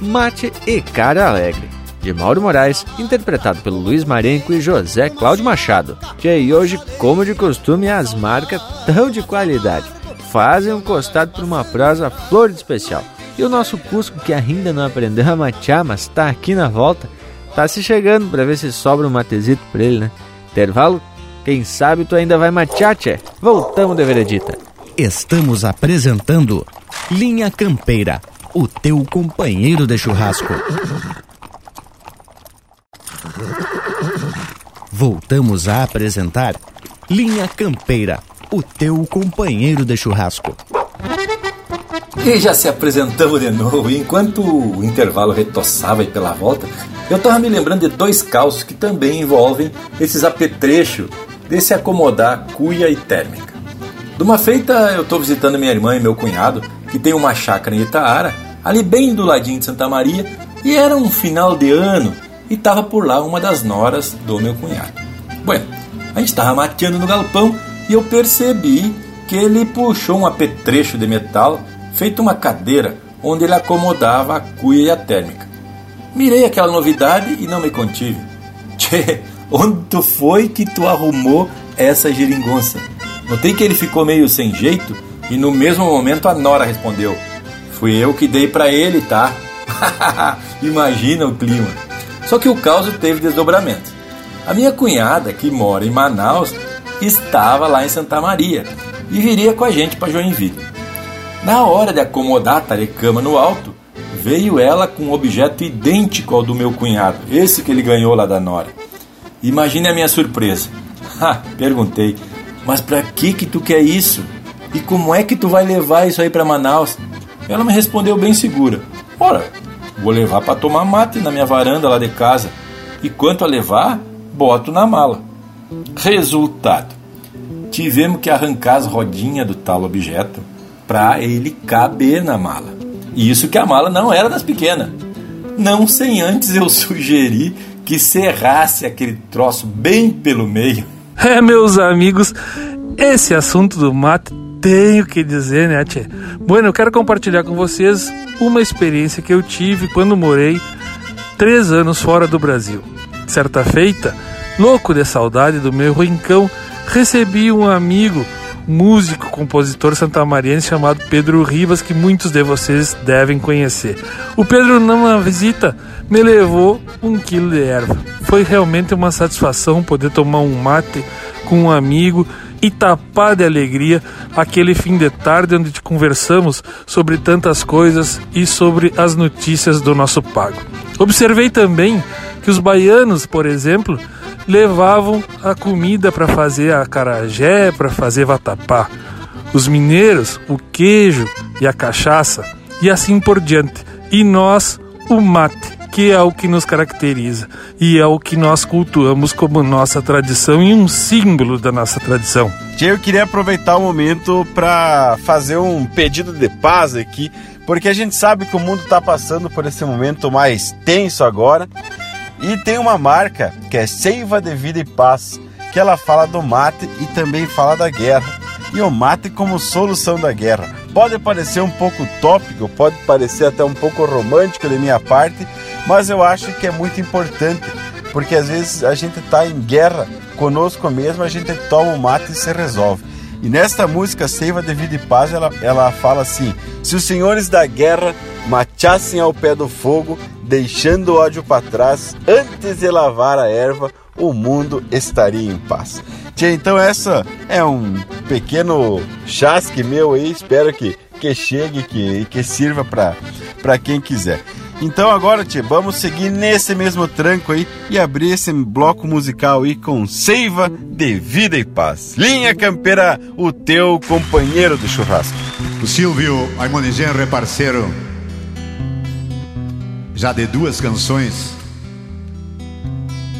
Mate e Cara Alegre, de Mauro Moraes, interpretado pelo Luiz Marenco e José Cláudio Machado. E hoje, como de costume, as marcas tão de qualidade fazem um costado por uma prosa flor de especial. E o nosso Cusco, que ainda não aprendeu a matear, mas está aqui na volta, tá se chegando para ver se sobra um matezito para ele, né? Intervalo, quem sabe tu ainda vai matear, tchê. Voltamos de veredita. Estamos apresentando Linha Campeira, o teu companheiro de churrasco. Voltamos a apresentar Linha Campeira, o teu companheiro de churrasco. E já se apresentamos de novo. E enquanto o intervalo retoçava aí pela volta, eu tava me lembrando de dois calços que também envolvem esses apetrechos desse acomodar cuia e térmica. De uma feita, eu tô visitando minha irmã e meu cunhado, que tem uma chácara em Itaara, ali bem do ladinho de Santa Maria, e era um final de ano e tava por lá uma das noras do meu cunhado. Bueno, a gente tava mateando no galpão e eu percebi que ele puxou um apetrecho de metal feito uma cadeira onde ele acomodava a cuia e a térmica. Mirei aquela novidade e não me contive. Tchê, onde tu foi que tu arrumou essa geringonça? Notei que ele ficou meio sem jeito e no mesmo momento a Nora respondeu: Fui eu que dei para ele, tá? Imagina o clima. Só que o caos teve desdobramento. A minha cunhada, que mora em Manaus, estava lá em Santa Maria e viria com a gente para Joinville. Na hora de acomodar a tarecama no alto, veio ela com um objeto idêntico ao do meu cunhado, esse que ele ganhou lá da Nora. Imagine a minha surpresa. Ha, perguntei, mas para que que tu quer isso? E como é que tu vai levar isso aí para Manaus? Ela me respondeu bem segura. Ora, vou levar para tomar mate na minha varanda lá de casa. E quanto a levar, boto na mala. Resultado: tivemos que arrancar as rodinhas do tal objeto para ele caber na mala. E isso que a mala não era das pequenas. Não sem antes eu sugerir que serrasse aquele troço bem pelo meio. É, meus amigos, esse assunto do mate tenho que dizer, né, tchê? Bueno, eu quero compartilhar com vocês uma experiência que eu tive quando morei três anos fora do Brasil. Certa feita, louco de saudade do meu rincão, recebi um amigo músico, compositor santamariense chamado Pedro Rivas, que muitos de vocês devem conhecer. O Pedro, numa visita, me levou um quilo de erva. Foi realmente uma satisfação poder tomar um mate com um amigo e tapar de alegria aquele fim de tarde onde conversamos sobre tantas coisas e sobre as notícias do nosso pago. Observei também que os baianos, por exemplo, levavam a comida para fazer a carajé, para fazer vatapá. Os mineiros, o queijo e a cachaça, e assim por diante. E nós, o mate, que é o que nos caracteriza e é o que nós cultuamos como nossa tradição e um símbolo da nossa tradição. Eu queria aproveitar o momento para fazer um pedido de paz aqui, porque a gente sabe que o mundo está passando por esse momento mais tenso agora e tem uma marca que é Seiva de Vida e Paz, que ela fala do mate e também fala da guerra. E o mate como solução da guerra. Pode parecer um pouco tópico, pode parecer até um pouco romântico de minha parte, mas eu acho que é muito importante, porque às vezes a gente está em guerra conosco mesmo, a gente toma o mate e se resolve. E nesta música Seiva de Vida e Paz, ela, ela fala assim: Se os senhores da guerra mateassem ao pé do fogo, deixando o ódio para trás, antes de lavar a erva, o mundo estaria em paz. Tia, então essa é um pequeno chasque meu aí, espero que, que chegue que, que sirva para quem quiser. Então agora, tia, vamos seguir nesse mesmo tranco aí e abrir esse bloco musical aí com Seiva de Vida e Paz. Linha Campeira, o teu companheiro de churrasco. O Silvio Aimonigenro é parceiro já de duas canções,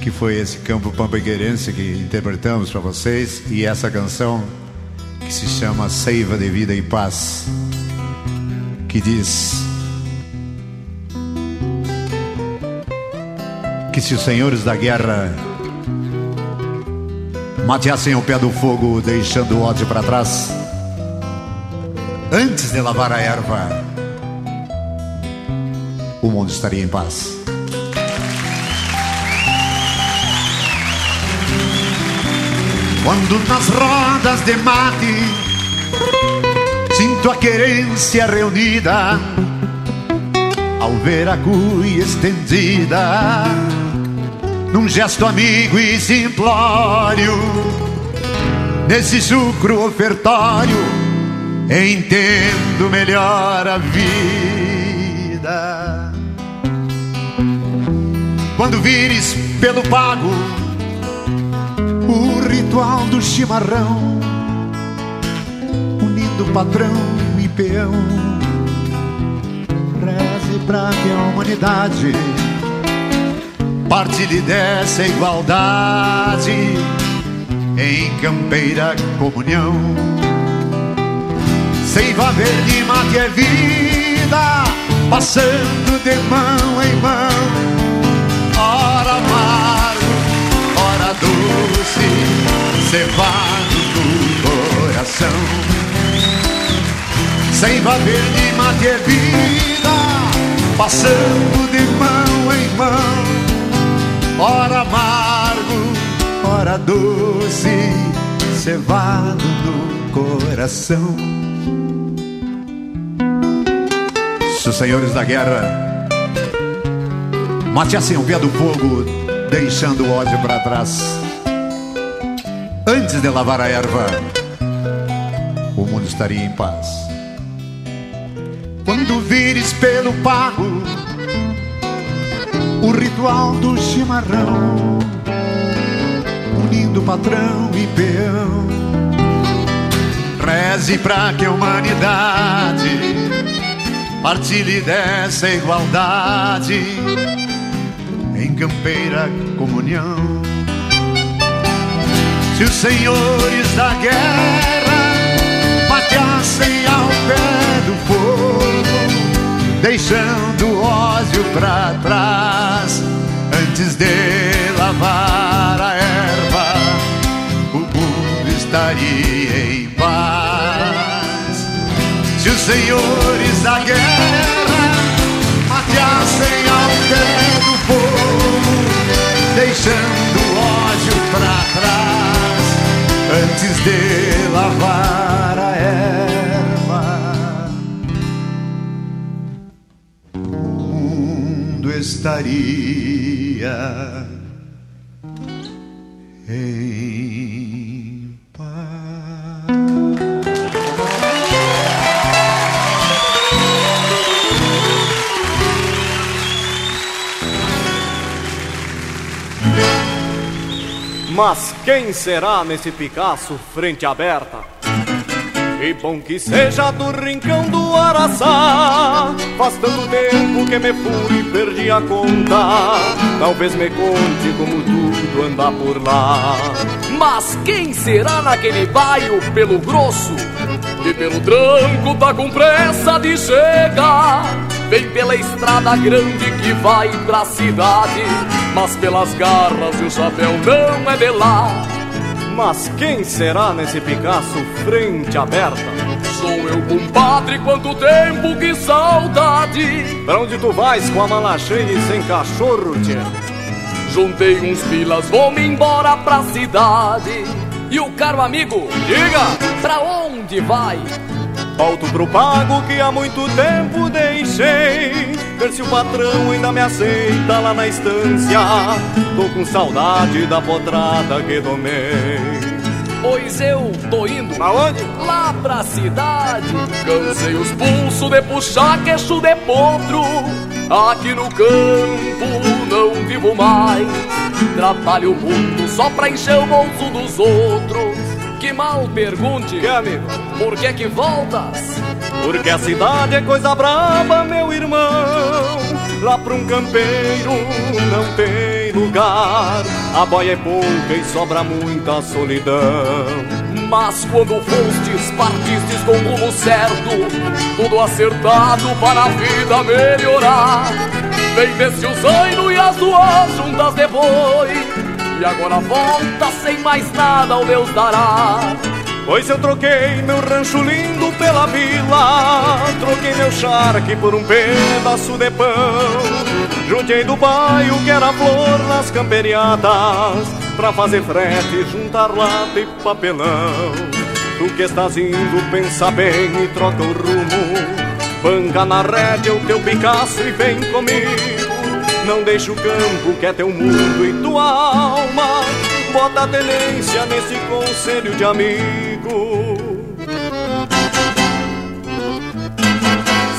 que foi esse Campo Pampaqueirense que interpretamos para vocês, e essa canção que se chama Seiva de Vida e Paz, que diz... que se os senhores da guerra mateassem o pé do fogo, deixando o ódio para trás, antes de lavar a erva, o mundo estaria em paz. Quando nas rodas de mate sinto a querência reunida, ao ver a cuia estendida, num gesto amigo e simplório, nesse sucro ofertório, entendo melhor a vida. Quando vires pelo pago o ritual do chimarrão, unindo patrão e peão. Reze pra que a humanidade partilhe dessa igualdade em campeira comunhão. Seiva verde, mate é vida, passando de mão em mão. Ora amargo, ora doce, cevado no coração. Seiva verde, mate é vida, passando de mão em mão. Ora amargo, ora doce, cevado no coração. Se os senhores da guerra Mate-se o pé do fogo, deixando o ódio para trás. Antes de lavar a erva, o mundo estaria em paz. Quando vires pelo pago o ritual do chimarrão, unindo patrão e peão, reze pra que a humanidade partilhe dessa igualdade em campeira comunhão. Se os senhores da guerra mateassem ao pé do fogo, deixando ódio pra trás, antes de lavar a erva, o mundo estaria em paz. Se os senhores da guerra mateassem ao pé do fogo, deixando o ódio pra trás, antes de lavar a erva. Estaria em Mas quem será nesse Picasso frente aberta? E bom que seja do rincão do Araçá. Faz tanto tempo que me fui e perdi a conta. Talvez me conte como tudo anda por lá. Mas quem será naquele bairro pelo grosso? E pelo tranco tá com pressa de chegar? Vem pela estrada grande que vai pra cidade Mas pelas garras e o chapéu não é de lá Mas quem será nesse Picasso frente aberta? Sou eu, compadre, quanto tempo, que saudade Pra onde tu vais com a mala cheia e sem cachorro, tchê? Juntei uns pilas, vou-me embora pra cidade E o caro amigo, diga, pra onde vai? Volto pro pago que há muito tempo deixei. Ver se o patrão ainda me aceita lá na estância. Tô com saudade da potrada que tomei Pois eu tô indo Pra onde? Lá pra cidade. Cansei os pulsos de puxar queixo de potro. Aqui no campo não vivo mais. Trabalho muito só pra encher o bolso dos outros Que mal pergunte. Que amigo? Por que que voltas? Porque a cidade é coisa braba, meu irmão. Lá pra um campeiro não tem lugar. A boia é pouca e sobra muita solidão. Mas quando fostes, partistes com o rumo certo. Tudo acertado para a vida melhorar. Vem desse o zaino e as duas juntas de boi E agora volta sem mais nada ao Deus dará. Pois eu troquei meu rancho lindo pela vila Troquei meu charque por um pedaço de pão. Juntei do bairro que era flor nas camperiadas Pra fazer frete, juntar lata e papelão. Tu que estás indo, pensa bem e troca o rumo. Panga na rédea o teu Picasso e vem comigo Não deixa o campo que é teu mundo e tua alma. Bota a tenência nesse conselho de amigo.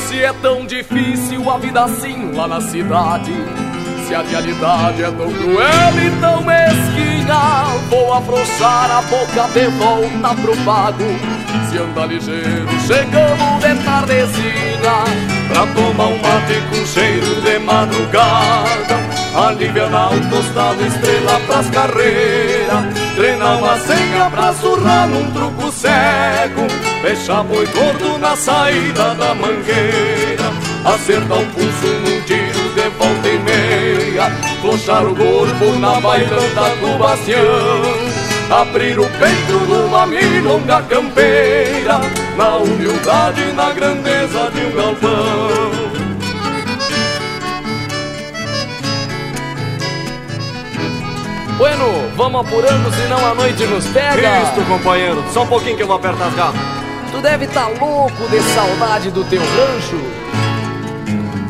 Se é tão difícil a vida assim lá na cidade Se a realidade é tão cruel e tão mesquinha Vou afrouxar a boca de volta pro pago se anda ligeiro, chegamos de tardezinha Pra tomar um mate com cheiro de madrugada. Aliviar o tostado, estrela pras carreiras Treinar uma senha pra surrar num truco cego. Fechar boi gordo na saída da mangueira Acertar o pulso num tiro de volta e meia. Flochar o corpo na bailanta do bastião Abrir o peito numa milonga campeira Na humildade e na grandeza de um galpão. Bueno, vamos apurando, senão a noite nos pega. Isto, companheiro, só um pouquinho que eu vou apertar as garras. Tu deve tá louco de saudade do teu rancho.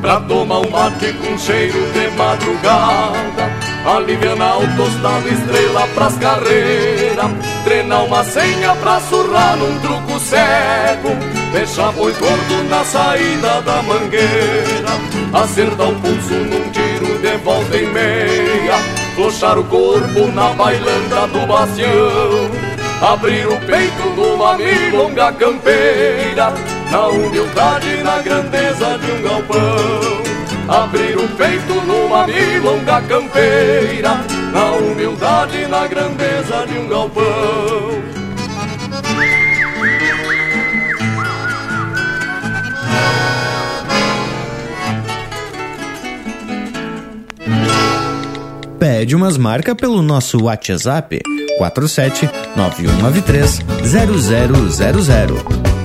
Pra tomar um mate com cheiro de madrugada Aliviar o tostado, estrela pras carreiras Treinar uma senha pra surrar num truco cego. Deixar boi gordo na saída da mangueira. Acertar o pulso num tiro de volta e meia. Flochar o corpo na bailanda do bastião Abrir o peito numa milonga campeira. Na humildade e na grandeza de um galpão Abrir o peito numa milonga campeira Na humildade e na grandeza de um galpão. Pede umas marcas pelo nosso WhatsApp 47 9193 0000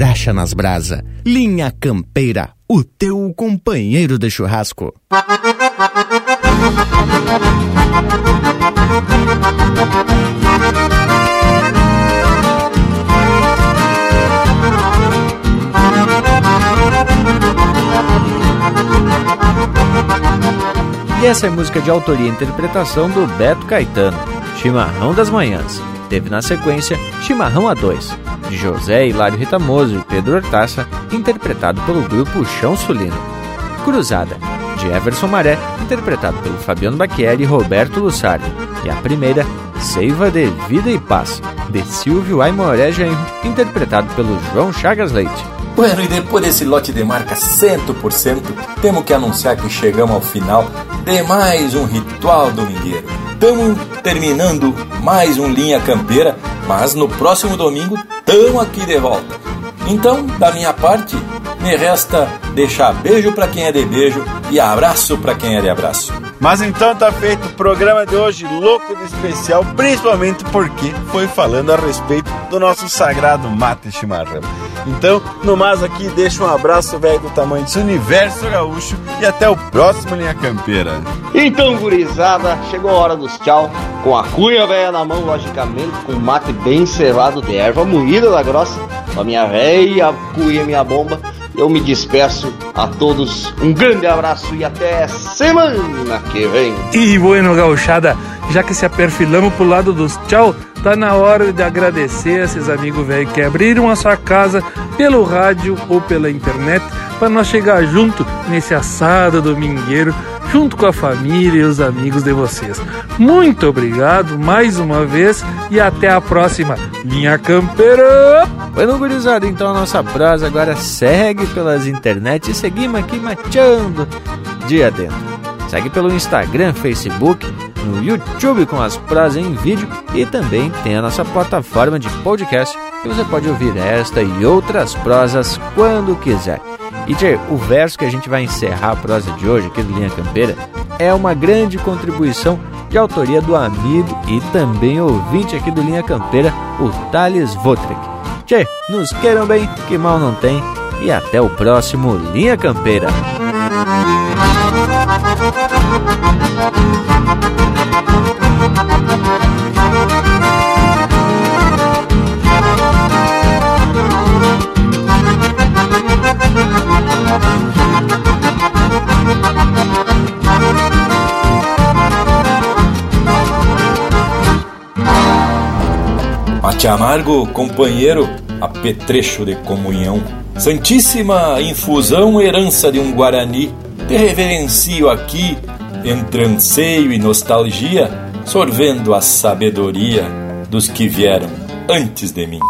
graxa nas brasa. Linha Campeira, o teu companheiro de churrasco. E essa é música de autoria e interpretação do Beto Caetano, Chimarrão das Manhãs. Teve na sequência Chimarrão A2, de José Hilário Ritamoso e Pedro Hortaça, interpretado pelo grupo Chão Sulino. Cruzada, de Everson Maré, interpretado pelo Fabiano Bacchieri e Roberto Lussardi. E a primeira, Seiva de Vida e Paz, de Silvio Aimoré Genro, interpretado pelo João Chagas Leite. Bueno, e depois desse lote de marca 100%, temos que anunciar que chegamos ao final de mais um ritual domingueiro. Estamos terminando mais um Linha Campeira, mas no próximo domingo estamos aqui de volta. Então, da minha parte, me resta deixar beijo para quem é de beijo e abraço para quem é de abraço. Mas então tá feito o programa de hoje louco de especial, principalmente porque foi falando a respeito do nosso sagrado mate chimarrão. Então, no mais aqui, deixa um abraço velho do tamanho desse universo gaúcho e até o próximo Linha Campeira. Então, gurizada, chegou a hora dos tchau. Com a cunha velha na mão, logicamente, com mate bem cerrado de erva moída da grossa, com a minha velha cuia minha bomba eu me despeço a todos. Um grande abraço e até semana que vem. E bueno, gauchada, já que se aperfilamos pro lado dos tchau, tá na hora de agradecer a esses amigos velhos que abriram a sua casa pelo rádio ou pela internet para nós chegar junto nesse assado domingueiro junto com a família e os amigos de vocês. Muito obrigado mais uma vez e até a próxima. Linha Campeira! Bueno, gurizada, então a nossa prosa agora segue pelas internet e seguimos aqui machando dia dentro. Segue pelo Instagram, Facebook, no YouTube com as prosas em vídeo e também tem a nossa plataforma de podcast que você pode ouvir esta e outras prosas quando quiser. E Tchê, o verso que a gente vai encerrar a prosa de hoje aqui do Linha Campeira é uma grande contribuição de autoria do amigo e também ouvinte aqui do Linha Campeira, o Thales Votrek. Tchê, nos queiram bem, que mal não tem, e até o próximo Linha Campeira. Mate amargo, companheiro, apetrecho de comunhão. Santíssima infusão, herança de um Guarani. Te reverencio aqui, entre anseio e nostalgia, sorvendo a sabedoria dos que vieram antes de mim.